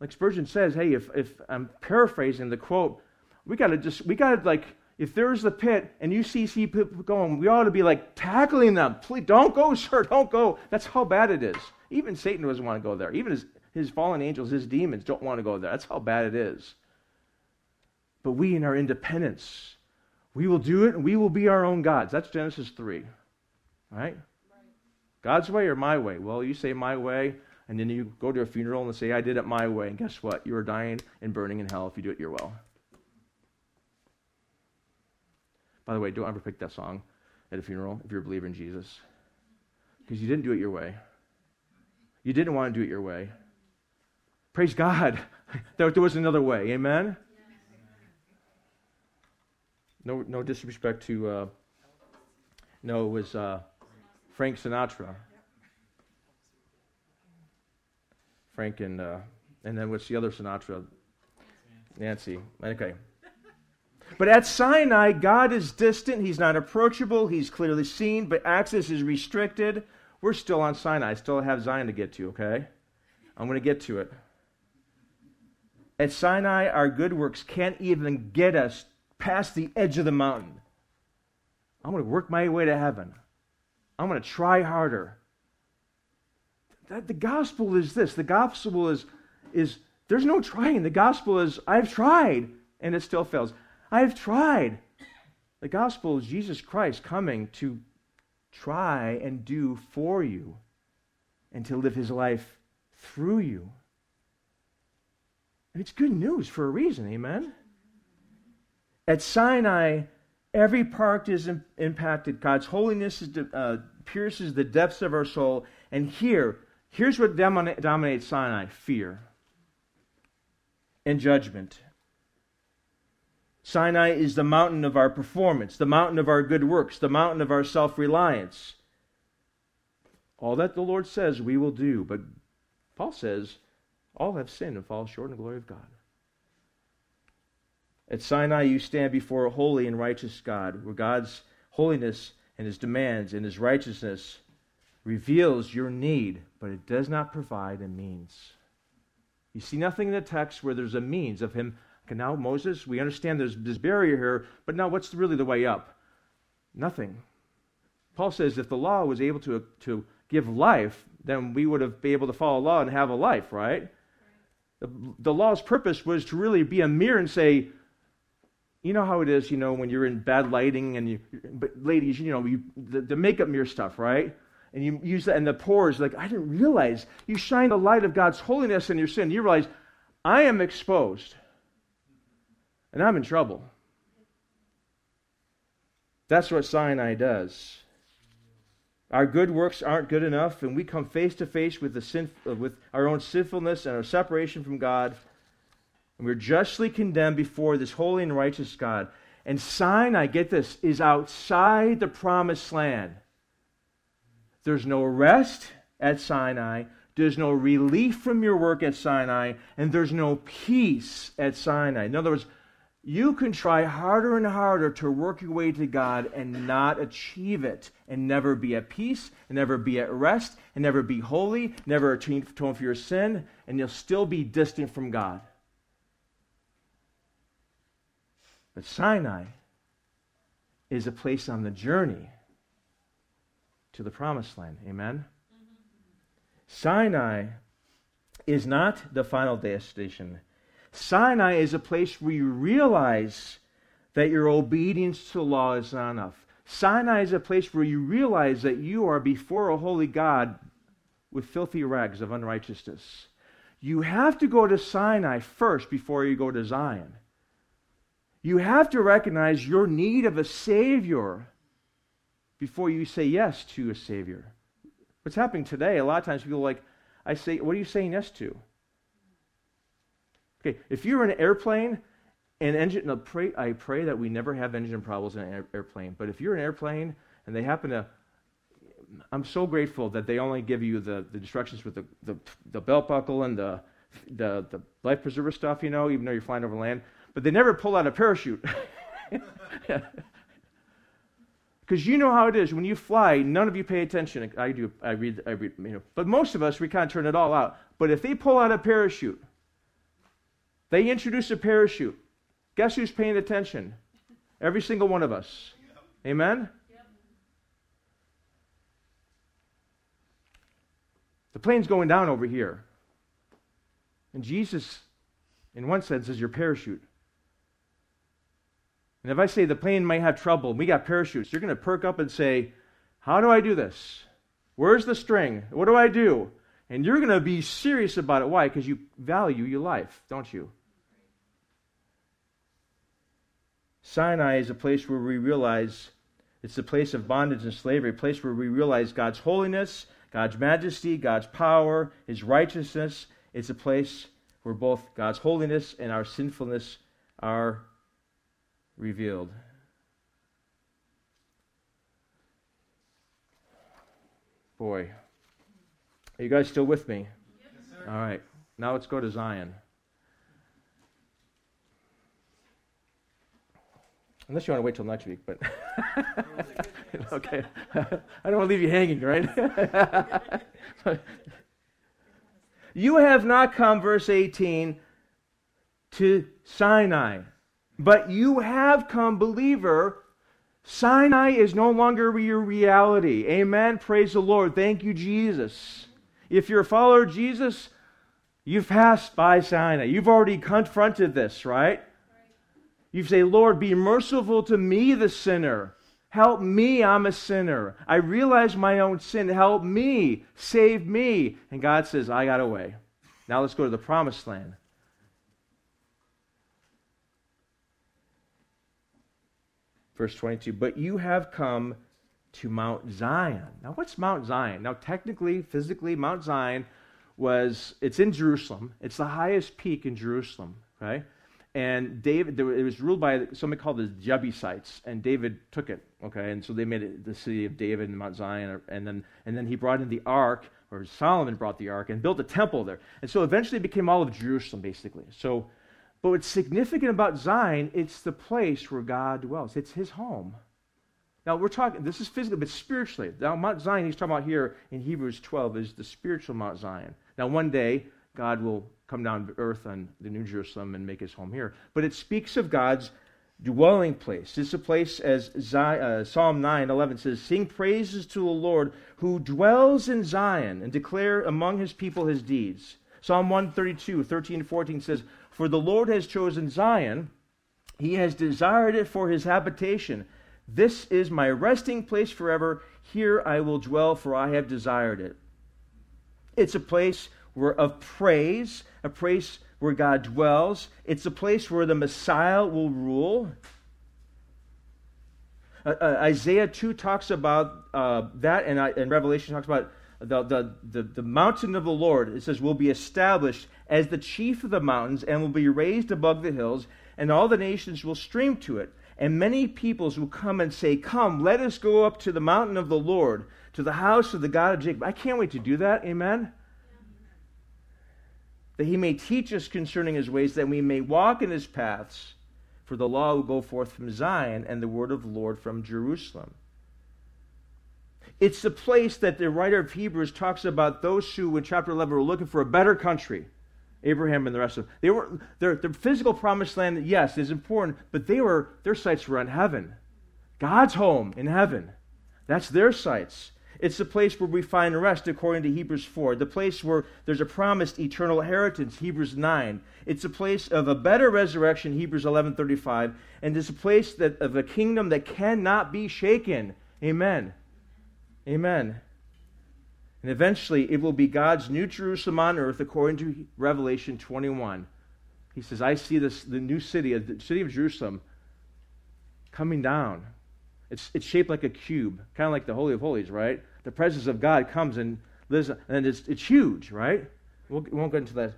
Like Spurgeon says, hey, if, if I'm paraphrasing the quote, we got to just, we got to like if there's the pit and you see people going, we ought to be like tackling them. Please don't go, sir, don't go. That's how bad it is. Even Satan doesn't want to go there. Even his, his fallen angels, his demons don't want to go there. That's how bad it is. But we, in our independence, We will do it and we will be our own gods. That's Genesis 3. Right? God's way or my way? Well, you say my way, and then you go to a funeral and say, I did it my way. And guess what? You are dying and burning in hell if you do it your well. By the way, don't ever pick that song at a funeral if you're a believer in Jesus. Because you didn't do it your way. You didn't want to do it your way. Praise God that there was another way. Amen? No, no disrespect to, uh, no, it was uh, Frank Sinatra. Frank and, uh, and then what's the other Sinatra? Nancy. Okay. But at Sinai, God is distant. He's not approachable. He's clearly seen, but access is restricted. We're still on Sinai. I still have Zion to get to, okay? I'm going to get to it. At Sinai, our good works can't even get us past the edge of the mountain. I'm going to work my way to heaven. I'm going to try harder. That, the gospel is this the gospel is, is there's no trying. The gospel is I've tried and it still fails. I've tried. The gospel is Jesus Christ coming to try and do for you and to live his life through you. And it's good news for a reason, amen? At Sinai, every part is in, impacted. God's holiness is, uh, pierces the depths of our soul. And here, here's what dominates Sinai fear and judgment. Sinai is the mountain of our performance, the mountain of our good works, the mountain of our self reliance. All that the Lord says we will do, but Paul says all have sinned and fall short in the glory of God. At Sinai, you stand before a holy and righteous God, where God's holiness and his demands and his righteousness reveals your need, but it does not provide a means. You see nothing in the text where there's a means of him Okay, now, Moses, we understand there's this barrier here, but now what's really the way up? Nothing. Paul says if the law was able to, to give life, then we would have been able to follow law and have a life, right? The, the law's purpose was to really be a mirror and say, you know how it is, you know, when you're in bad lighting and you, but ladies, you know, you, the, the makeup mirror stuff, right? And you use that, and the pores, like, I didn't realize. You shine the light of God's holiness in your sin. You realize, I am exposed and I'm in trouble. That's what Sinai does. Our good works aren't good enough, and we come face to face with, the sin, uh, with our own sinfulness and our separation from God. And we're justly condemned before this holy and righteous God. And Sinai, get this, is outside the promised land. There's no rest at Sinai. There's no relief from your work at Sinai. And there's no peace at Sinai. In other words, you can try harder and harder to work your way to God and not achieve it, and never be at peace, and never be at rest, and never be holy, never atone for your sin, and you'll still be distant from God. But Sinai is a place on the journey to the promised land. Amen? Mm-hmm. Sinai is not the final destination Sinai is a place where you realize that your obedience to law is not enough. Sinai is a place where you realize that you are before a holy God with filthy rags of unrighteousness. You have to go to Sinai first before you go to Zion. You have to recognize your need of a Savior before you say yes to a Savior. What's happening today, a lot of times people are like, I say, what are you saying yes to? Okay, if you're in an airplane and engine, I pray, I pray that we never have engine problems in an air, airplane. But if you're in an airplane and they happen to, I'm so grateful that they only give you the, the instructions with the, the, the belt buckle and the, the, the life preserver stuff, you know, even though you're flying over land. But they never pull out a parachute. Because you know how it is. When you fly, none of you pay attention. I do. I read. I read. You know. But most of us, we kind of turn it all out. But if they pull out a parachute, they introduce a parachute. Guess who's paying attention? Every single one of us. Amen? Yep. The plane's going down over here. And Jesus, in one sense, is your parachute. And if I say the plane might have trouble, we got parachutes, you're going to perk up and say, How do I do this? Where's the string? What do I do? And you're going to be serious about it. Why? Because you value your life, don't you? Sinai is a place where we realize it's a place of bondage and slavery, a place where we realize God's holiness, God's majesty, God's power, His righteousness. It's a place where both God's holiness and our sinfulness are revealed. Boy, are you guys still with me? Yes, All right. Now let's go to Zion. Unless you want to wait till next week, but okay. I don't want to leave you hanging, right? you have not come, verse 18, to Sinai, but you have come, believer. Sinai is no longer your reality. Amen. Praise the Lord. Thank you, Jesus. If you're a follower of Jesus, you've passed by Sinai. You've already confronted this, right? You say, Lord, be merciful to me, the sinner. Help me, I'm a sinner. I realize my own sin. Help me, save me. And God says, I got away. Now let's go to the promised land. Verse 22 But you have come to Mount Zion. Now, what's Mount Zion? Now, technically, physically, Mount Zion was, it's in Jerusalem. It's the highest peak in Jerusalem, right? And David, it was ruled by somebody called the Jebusites, and David took it. Okay, and so they made it the city of David and Mount Zion, and then and then he brought in the ark, or Solomon brought the ark and built a temple there. And so eventually it became all of Jerusalem, basically. So, but what's significant about Zion, it's the place where God dwells. It's His home. Now we're talking. This is physically, but spiritually. Now Mount Zion, he's talking about here in Hebrews 12, is the spiritual Mount Zion. Now one day God will come down to earth on the New Jerusalem and make his home here. But it speaks of God's dwelling place. It's a place, as Zion, uh, Psalm 9 11 says, Sing praises to the Lord who dwells in Zion and declare among his people his deeds. Psalm 132 13 14 says, For the Lord has chosen Zion, he has desired it for his habitation. This is my resting place forever. Here I will dwell, for I have desired it. It's a place of praise, a place where God dwells. It's a place where the Messiah will rule. Uh, uh, Isaiah 2 talks about uh, that, and, and Revelation talks about the, the, the, the, mountain of the Lord. It says, will be established as the chief of the mountains and will be raised above the hills, and all the nations will stream to it. And many peoples will come and say, Come, let us go up to the mountain of the Lord, to the house of the God of Jacob. I can't wait to do that. Amen that he may teach us concerning his ways, that we may walk in his paths. For the law will go forth from Zion, and the word of the Lord from Jerusalem. It's the place that the writer of Hebrews talks about those who, in chapter 11, were looking for a better country. Abraham and the rest of them. They were, their, their physical promised land, yes, is important, but they were, their sights were on heaven. God's home in heaven. That's their sights. It's the place where we find rest, according to Hebrews 4. The place where there's a promised eternal inheritance, Hebrews 9. It's a place of a better resurrection, Hebrews 11:35. And it's a place that, of a kingdom that cannot be shaken. Amen. Amen. And eventually, it will be God's new Jerusalem on earth, according to Revelation 21. He says, I see this, the new city, the city of Jerusalem, coming down. It's, it's shaped like a cube, kind of like the Holy of Holies, right? The presence of God comes and lives, and it's, it's huge, right? We'll, we won't get into that.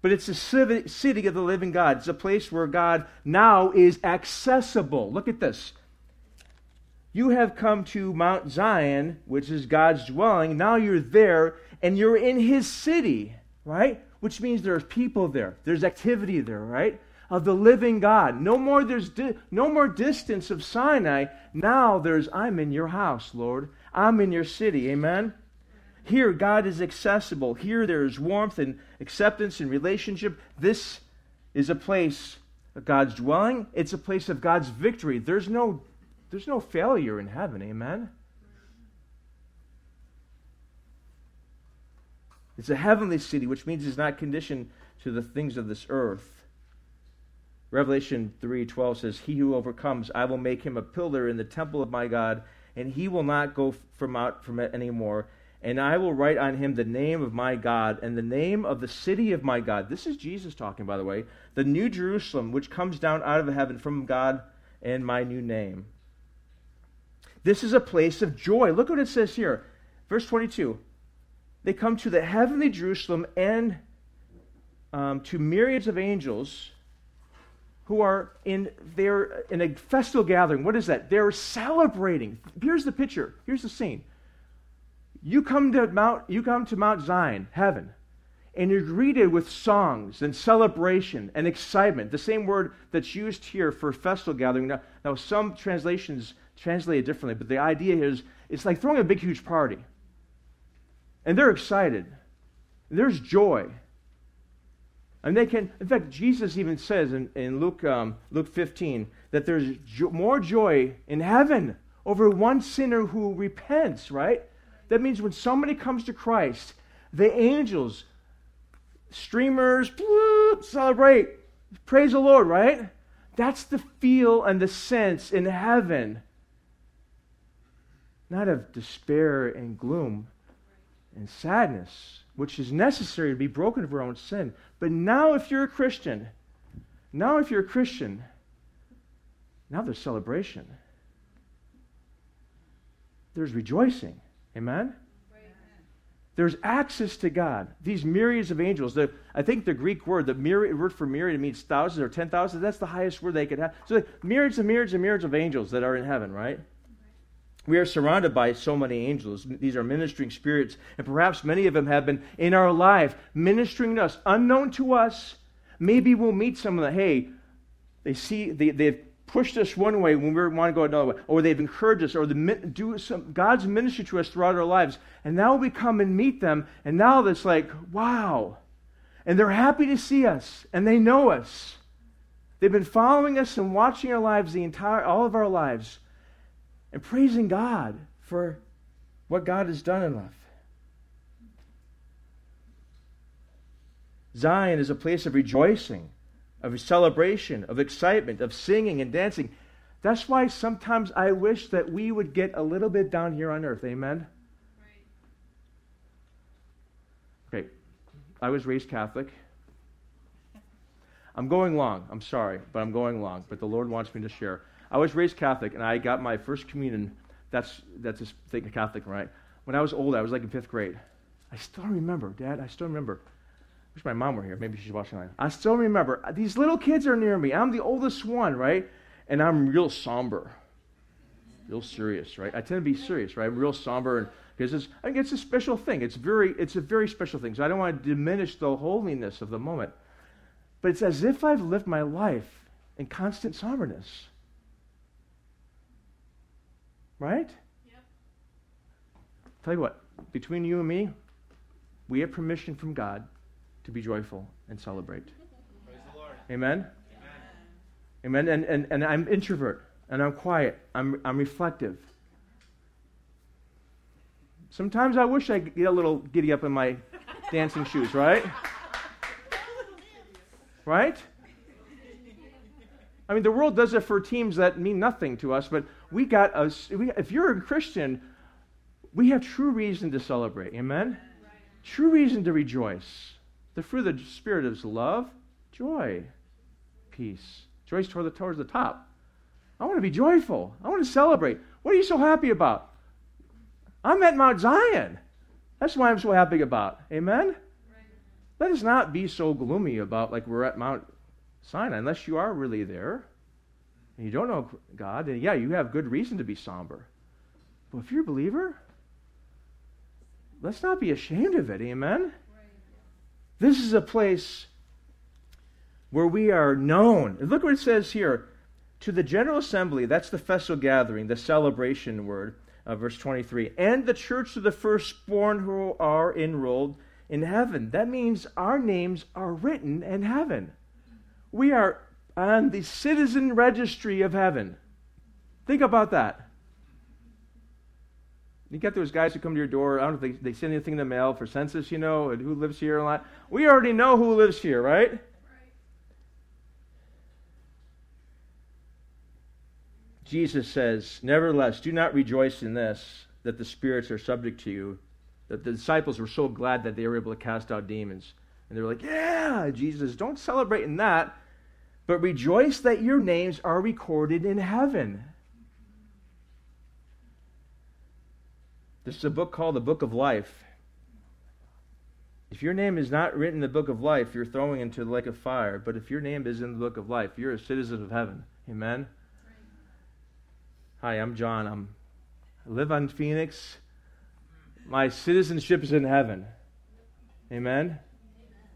But it's the city of the living God. It's a place where God now is accessible. Look at this. You have come to Mount Zion, which is God's dwelling. Now you're there, and you're in his city, right? Which means there's people there, there's activity there, right? Of the living God. No more there's di- no more distance of Sinai. Now there's I'm in your house, Lord. I'm in your city. Amen? Here, God is accessible. Here, there is warmth and acceptance and relationship. This is a place of God's dwelling. It's a place of God's victory. There's no, there's no failure in heaven. Amen? It's a heavenly city, which means it's not conditioned to the things of this earth. Revelation 3:12 says, "He who overcomes, I will make him a pillar in the temple of my God, and he will not go from out from it anymore. And I will write on him the name of my God and the name of the city of my God." This is Jesus talking, by the way. The new Jerusalem, which comes down out of heaven from God, and my new name. This is a place of joy. Look what it says here. Verse 22. They come to the heavenly Jerusalem and um, to myriads of angels who are in they're in a festal gathering. What is that? They're celebrating. Here's the picture. Here's the scene. You come to Mount you come to Mount Zion, heaven, and you're greeted with songs and celebration and excitement. The same word that's used here for festal gathering. Now, now some translations translate it differently, but the idea is it's like throwing a big huge party. And they're excited. There's joy. And they can, in fact, Jesus even says in, in Luke, um, Luke 15 that there's jo- more joy in heaven over one sinner who repents, right? That means when somebody comes to Christ, the angels, streamers, celebrate, praise the Lord, right? That's the feel and the sense in heaven. Not of despair and gloom and sadness, which is necessary to be broken of our own sin. But now, if you're a Christian, now, if you're a Christian, now there's celebration. There's rejoicing. Amen? There's access to God. These myriads of angels. The, I think the Greek word, the myriad, word for myriad means thousands or ten thousands. That's the highest word they could have. So myriads and myriads and myriads of angels that are in heaven, right? We are surrounded by so many angels. These are ministering spirits, and perhaps many of them have been in our life ministering to us, unknown to us. Maybe we'll meet some of them. Hey, they see they, they've pushed us one way when we want to go another way, or they've encouraged us, or the, do some God's ministry to us throughout our lives. And now we come and meet them, and now it's like, wow. And they're happy to see us, and they know us. They've been following us and watching our lives the entire all of our lives and praising God for what God has done in life. Zion is a place of rejoicing, of celebration, of excitement, of singing and dancing. That's why sometimes I wish that we would get a little bit down here on earth. Amen? Okay. I was raised Catholic. I'm going long. I'm sorry, but I'm going long. But the Lord wants me to share. I was raised Catholic, and I got my first communion. That's that's a thing of Catholic, right? When I was old, I was like in fifth grade. I still remember, Dad. I still remember. I wish my mom were here. Maybe she's watching. Live. I still remember. These little kids are near me. I'm the oldest one, right? And I'm real somber, real serious, right? I tend to be serious, right? I'm real somber, and because it's, I think it's a special thing. It's very, it's a very special thing. So I don't want to diminish the holiness of the moment, but it's as if I've lived my life in constant somberness. Right? Yep. Tell you what, between you and me, we have permission from God to be joyful and celebrate. Praise the Lord. Amen? Amen. Amen. And, and, and I'm introvert and I'm quiet. I'm, I'm reflective. Sometimes I wish I could get a little giddy up in my dancing shoes, right? Right? I mean, the world does it for teams that mean nothing to us, but we got a, we, if you're a Christian, we have true reason to celebrate. Amen? Right. True reason to rejoice. The fruit of the Spirit is love, joy, peace. Joy's toward the, towards the top. I want to be joyful. I want to celebrate. What are you so happy about? I'm at Mount Zion. That's why I'm so happy about. Amen? Right. Let us not be so gloomy about like we're at Mount Sinai unless you are really there and you don't know God, then yeah, you have good reason to be somber. But if you're a believer, let's not be ashamed of it. Amen? This is a place where we are known. Look what it says here. To the general assembly, that's the festal gathering, the celebration word, uh, verse 23, and the church of the firstborn who are enrolled in heaven. That means our names are written in heaven. We are on the citizen registry of heaven. Think about that. You get those guys who come to your door. I don't know if they, they send anything in the mail for census, you know, and who lives here a lot. We already know who lives here, right? Jesus says, Nevertheless, do not rejoice in this, that the spirits are subject to you. That the disciples were so glad that they were able to cast out demons. And they were like, Yeah, Jesus, don't celebrate in that, but rejoice that your names are recorded in heaven. This is a book called the Book of Life. If your name is not written in the book of life, you're throwing into the lake of fire. But if your name is in the book of life, you're a citizen of heaven. Amen. Hi, I'm John. I'm, I live on Phoenix. My citizenship is in heaven. Amen.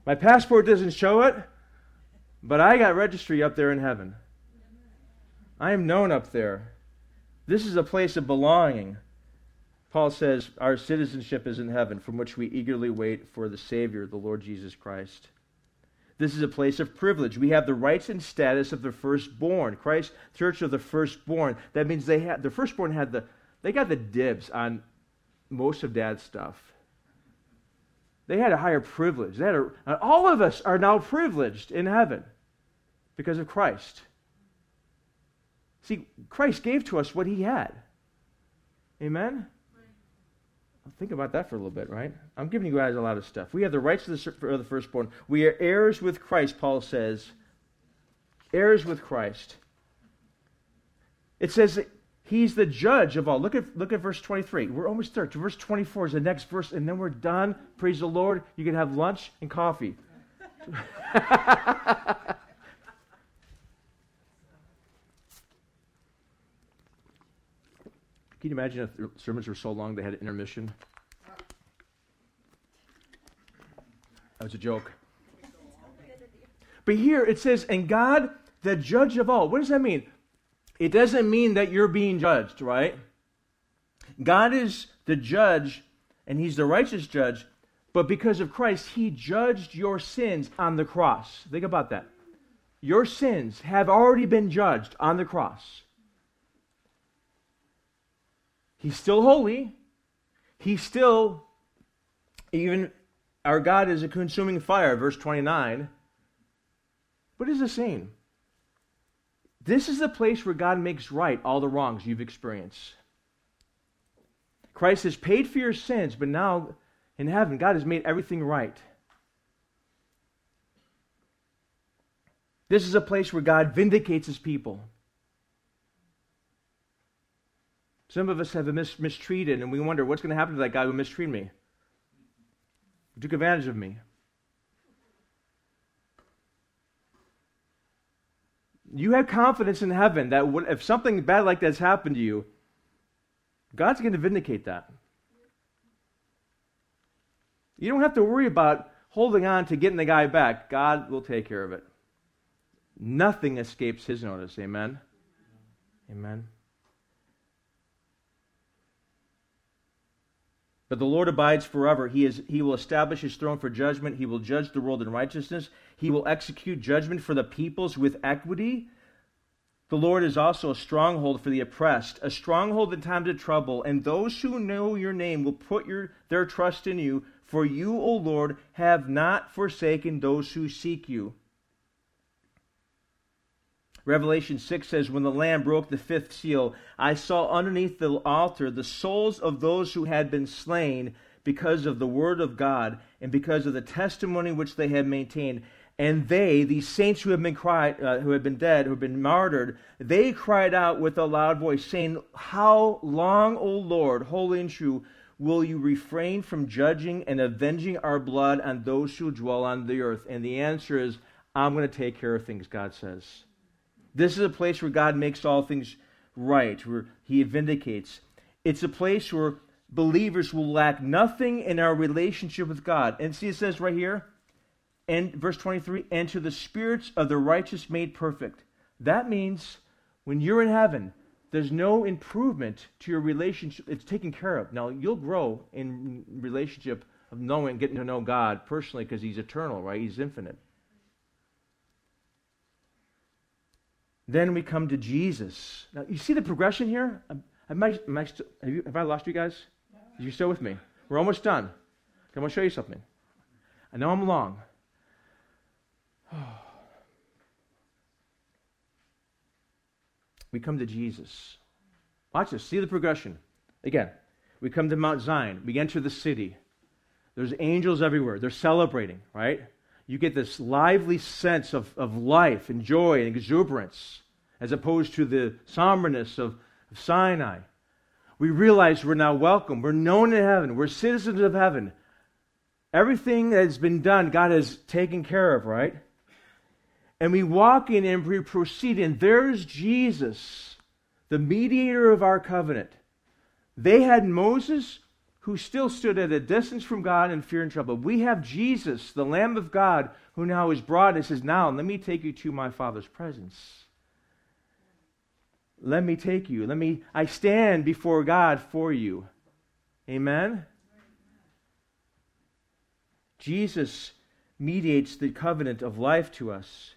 My passport doesn't show it, but I got registry up there in heaven. I am known up there. This is a place of belonging. Paul says, Our citizenship is in heaven, from which we eagerly wait for the Savior, the Lord Jesus Christ. This is a place of privilege. We have the rights and status of the firstborn. Christ, church of the firstborn. That means they had the firstborn had the they got the dibs on most of dad's stuff. They had a higher privilege. They had a, all of us are now privileged in heaven because of Christ. See, Christ gave to us what he had. Amen? Think about that for a little bit, right? I'm giving you guys a lot of stuff. We have the rights of the, of the firstborn. We are heirs with Christ, Paul says. Heirs with Christ. It says he's the judge of all. Look at, look at verse 23. We're almost there. Verse 24 is the next verse, and then we're done. Praise the Lord. You can have lunch and coffee. Can you imagine if the sermons were so long they had an intermission? That was a joke. But here it says, and God, the judge of all. What does that mean? It doesn't mean that you're being judged, right? God is the judge, and He's the righteous judge, but because of Christ, He judged your sins on the cross. Think about that. Your sins have already been judged on the cross. He's still holy. He's still, even, our God is a consuming fire, verse 29. What is this saying? This is the place where God makes right all the wrongs you've experienced. Christ has paid for your sins, but now in heaven, God has made everything right. This is a place where God vindicates his people. Some of us have been mis- mistreated, and we wonder what's going to happen to that guy who mistreated me, who took advantage of me. You have confidence in heaven that if something bad like that's happened to you, God's going to vindicate that. You don't have to worry about holding on to getting the guy back. God will take care of it. Nothing escapes his notice. Amen. Amen. But the Lord abides forever. He, is, he will establish his throne for judgment. He will judge the world in righteousness. He will execute judgment for the peoples with equity. The Lord is also a stronghold for the oppressed, a stronghold in times of trouble. And those who know your name will put your, their trust in you. For you, O Lord, have not forsaken those who seek you. Revelation 6 says, When the Lamb broke the fifth seal, I saw underneath the altar the souls of those who had been slain because of the word of God and because of the testimony which they had maintained. And they, these saints who have been cried, uh, who have been dead, who have been martyred, they cried out with a loud voice, saying, How long, O Lord, holy and true, will you refrain from judging and avenging our blood on those who dwell on the earth? And the answer is, I'm going to take care of things, God says. This is a place where God makes all things right, where He vindicates. It's a place where believers will lack nothing in our relationship with God. And see, it says right here, and verse 23, and to the spirits of the righteous made perfect. That means when you're in heaven, there's no improvement to your relationship. It's taken care of. Now, you'll grow in relationship of knowing, getting to know God personally because He's eternal, right? He's infinite. Then we come to Jesus. Now, you see the progression here? Am I, am I still, have, you, have, I lost you guys? Are you still with me? We're almost done. I'm going to show you something. I know I'm long. we come to Jesus. Watch this. See the progression. Again, we come to Mount Zion. We enter the city. There's angels everywhere. They're celebrating, right? You get this lively sense of, of life and joy and exuberance as opposed to the somberness of, of Sinai. We realize we're now welcome. We're known in heaven. We're citizens of heaven. Everything that has been done, God has taken care of, right? And we walk in and we proceed, and there's Jesus, the mediator of our covenant. They had Moses, who still stood at a distance from God in fear and trouble. We have Jesus, the Lamb of God, who now is brought and says, Now let me take you to my Father's presence. Let me take you. Let me I stand before God for you. Amen. Jesus mediates the covenant of life to us.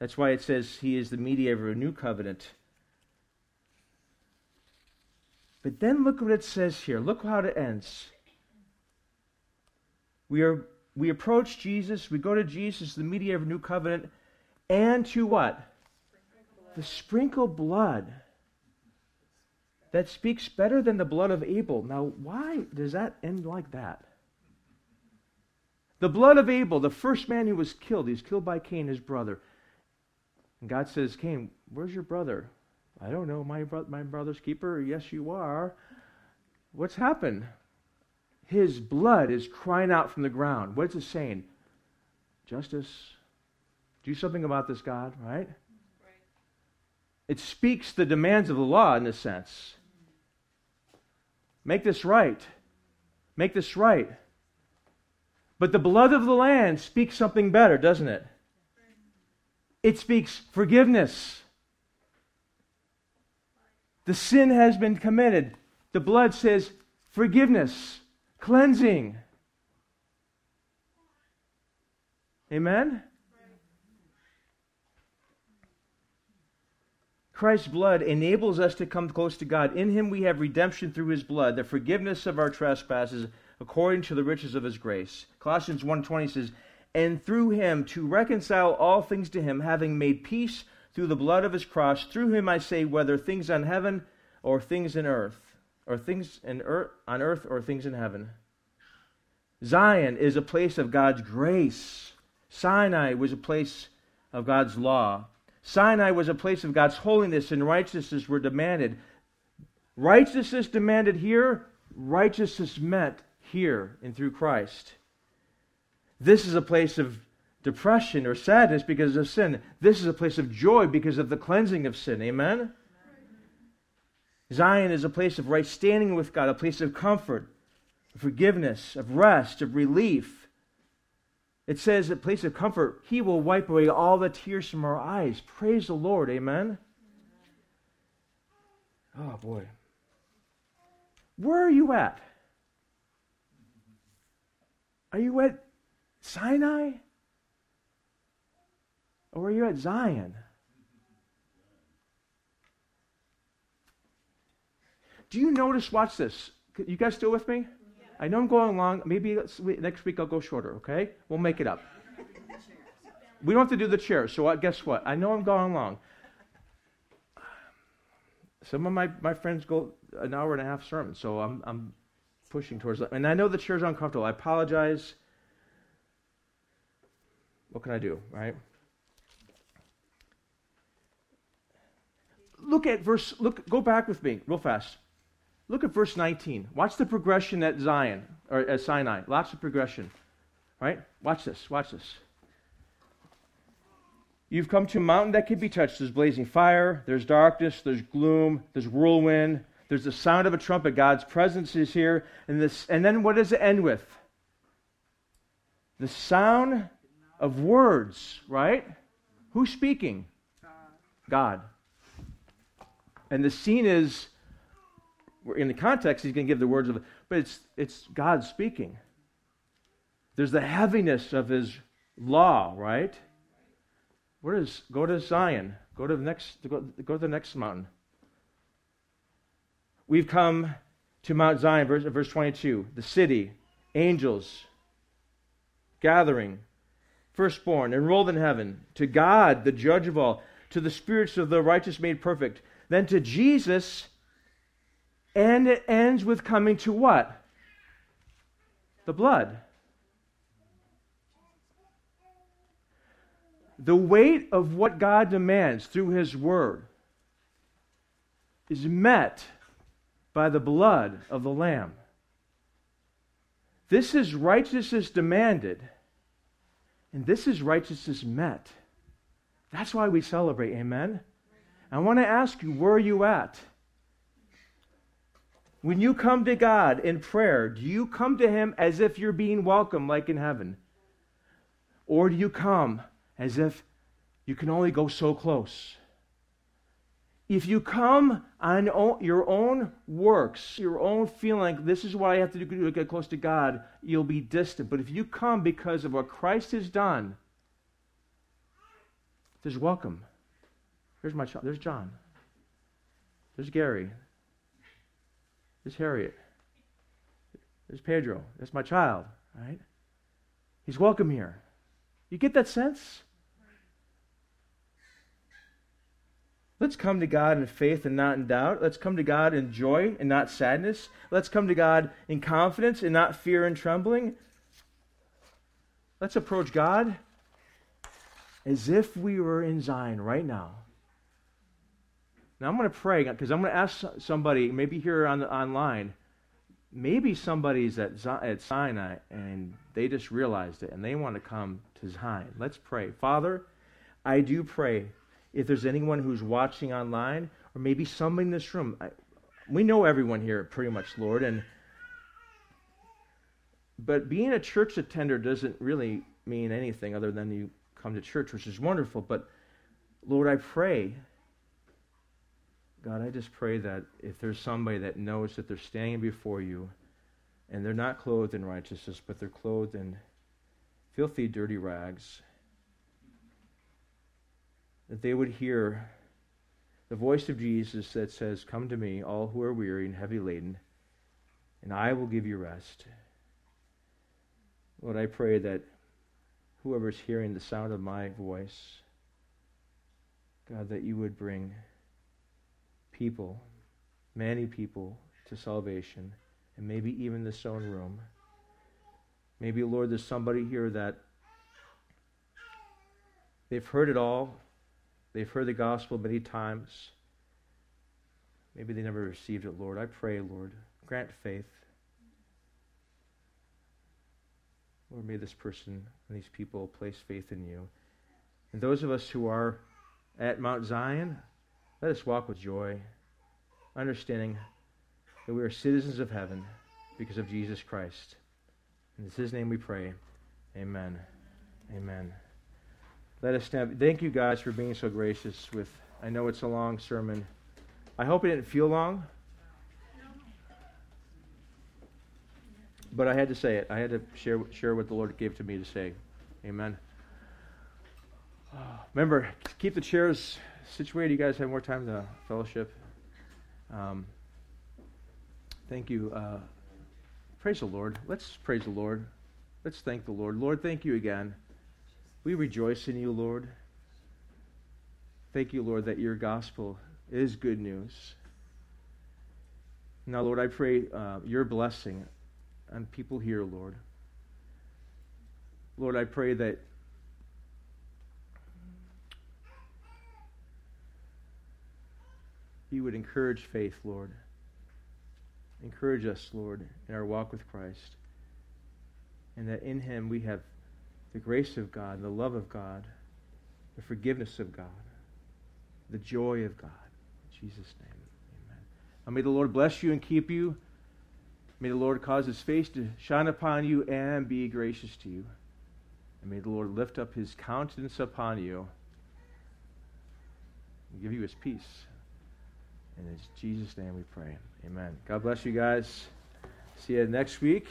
That's why it says he is the mediator of a new covenant. But then look what it says here. Look how it ends. We are we approach Jesus, we go to Jesus, the mediator of new covenant, and to what? The sprinkled blood that speaks better than the blood of Abel. Now, why does that end like that? The blood of Abel, the first man who was killed, he's killed by Cain, his brother. And God says, Cain, where's your brother? I don't know, my, bro- my brother's keeper. Yes, you are. What's happened? His blood is crying out from the ground. What's it saying? Justice. Do something about this, God, right? right? It speaks the demands of the law in a sense. Make this right. Make this right. But the blood of the Lamb speaks something better, doesn't it? It speaks forgiveness. The sin has been committed. The blood says forgiveness, cleansing. Amen? Christ's blood enables us to come close to God. In him we have redemption through his blood, the forgiveness of our trespasses according to the riches of his grace. Colossians 1:20 says, "And through him to reconcile all things to him, having made peace through the blood of his cross, through him I say whether things on heaven or things in earth, or things in earth, on earth or things in heaven." Zion is a place of God's grace. Sinai was a place of God's law. Sinai was a place of God's holiness and righteousness were demanded. Righteousness demanded here, righteousness met here and through Christ. This is a place of depression or sadness because of sin. This is a place of joy because of the cleansing of sin. Amen? Zion is a place of right standing with God, a place of comfort, of forgiveness, of rest, of relief. It says, a place of comfort, He will wipe away all the tears from our eyes. Praise the Lord. Amen? Oh, boy. Where are you at? Are you at Sinai? Or are you at Zion? Do you notice? Watch this. You guys still with me? Yeah. I know I'm going long. Maybe next week I'll go shorter, okay? We'll make it up. we don't have to do the chairs, so uh, guess what? I know I'm going long. Some of my, my friends go an hour and a half sermon, so I'm, I'm pushing towards that. And I know the chair's uncomfortable. I apologize. What can I do, right? Look at verse, look, go back with me real fast. Look at verse 19. Watch the progression at Zion, or at Sinai. Lots of progression, right? Watch this, watch this. You've come to a mountain that can be touched. There's blazing fire, there's darkness, there's gloom, there's whirlwind, there's the sound of a trumpet. God's presence is here. And, this, and then what does it end with? The sound of words, right? Who's speaking? God. And the scene is, in the context, he's going to give the words of, but it's, it's God speaking. There's the heaviness of his law, right? Where is, go to Zion. Go to the next, go, go to the next mountain. We've come to Mount Zion, verse, verse 22, the city, angels, gathering, firstborn, enrolled in heaven, to God, the judge of all, to the spirits of the righteous made perfect, then to Jesus, and it ends with coming to what? The blood. The weight of what God demands through His Word is met by the blood of the Lamb. This is righteousness demanded, and this is righteousness met. That's why we celebrate. Amen? I want to ask you, where are you at? When you come to God in prayer, do you come to Him as if you're being welcomed, like in heaven? Or do you come as if you can only go so close? If you come on your own works, your own feeling, this is what I have to do to get close to God, you'll be distant. But if you come because of what Christ has done, there's welcome. There's my child. There's John. There's Gary. There's Harriet. There's Pedro. That's my child, right? He's welcome here. You get that sense? Let's come to God in faith and not in doubt. Let's come to God in joy and not sadness. Let's come to God in confidence and not fear and trembling. Let's approach God as if we were in Zion right now. Now I'm going to pray because I'm going to ask somebody, maybe here on the, online, maybe somebody's at, at Sinai and they just realized it and they want to come to Zion. Let's pray. Father, I do pray if there's anyone who's watching online, or maybe somebody in this room. I, we know everyone here pretty much, Lord, and but being a church attender doesn't really mean anything other than you come to church, which is wonderful. But Lord, I pray, God, I just pray that if there's somebody that knows that they're standing before you and they're not clothed in righteousness, but they're clothed in filthy, dirty rags, that they would hear the voice of Jesus that says, Come to me, all who are weary and heavy laden, and I will give you rest. Lord, I pray that whoever's hearing the sound of my voice, God, that you would bring people, many people, to salvation, and maybe even this own room. Maybe, Lord, there's somebody here that they've heard it all, They've heard the gospel many times. Maybe they never received it, Lord. I pray, Lord, grant faith. Lord, may this person and these people place faith in you. And those of us who are at Mount Zion, let us walk with joy, understanding that we are citizens of heaven because of Jesus Christ. In his name we pray. Amen. Amen. Let us stand. Thank you guys for being so gracious with I know it's a long sermon. I hope it didn't feel long. But I had to say it. I had to share share what the Lord gave to me to say. Amen. Uh, remember, keep the chairs situated. You guys have more time to fellowship. Um, thank you. Uh, praise the Lord. Let's praise the Lord. Let's thank the Lord. Lord, thank you again. We rejoice in you, Lord. Thank you, Lord, that your gospel is good news. Now, Lord, I pray uh, your blessing on people here, Lord. Lord, I pray that you would encourage faith, Lord. Encourage us, Lord, in our walk with Christ. And that in him we have the grace of God, the love of God, the forgiveness of God, the joy of God. In Jesus' name, amen. Now may the Lord bless you and keep you. May the Lord cause his face to shine upon you and be gracious to you. And may the Lord lift up his countenance upon you and give you his peace. And in Jesus' name we pray. Amen. God bless you guys. See you next week.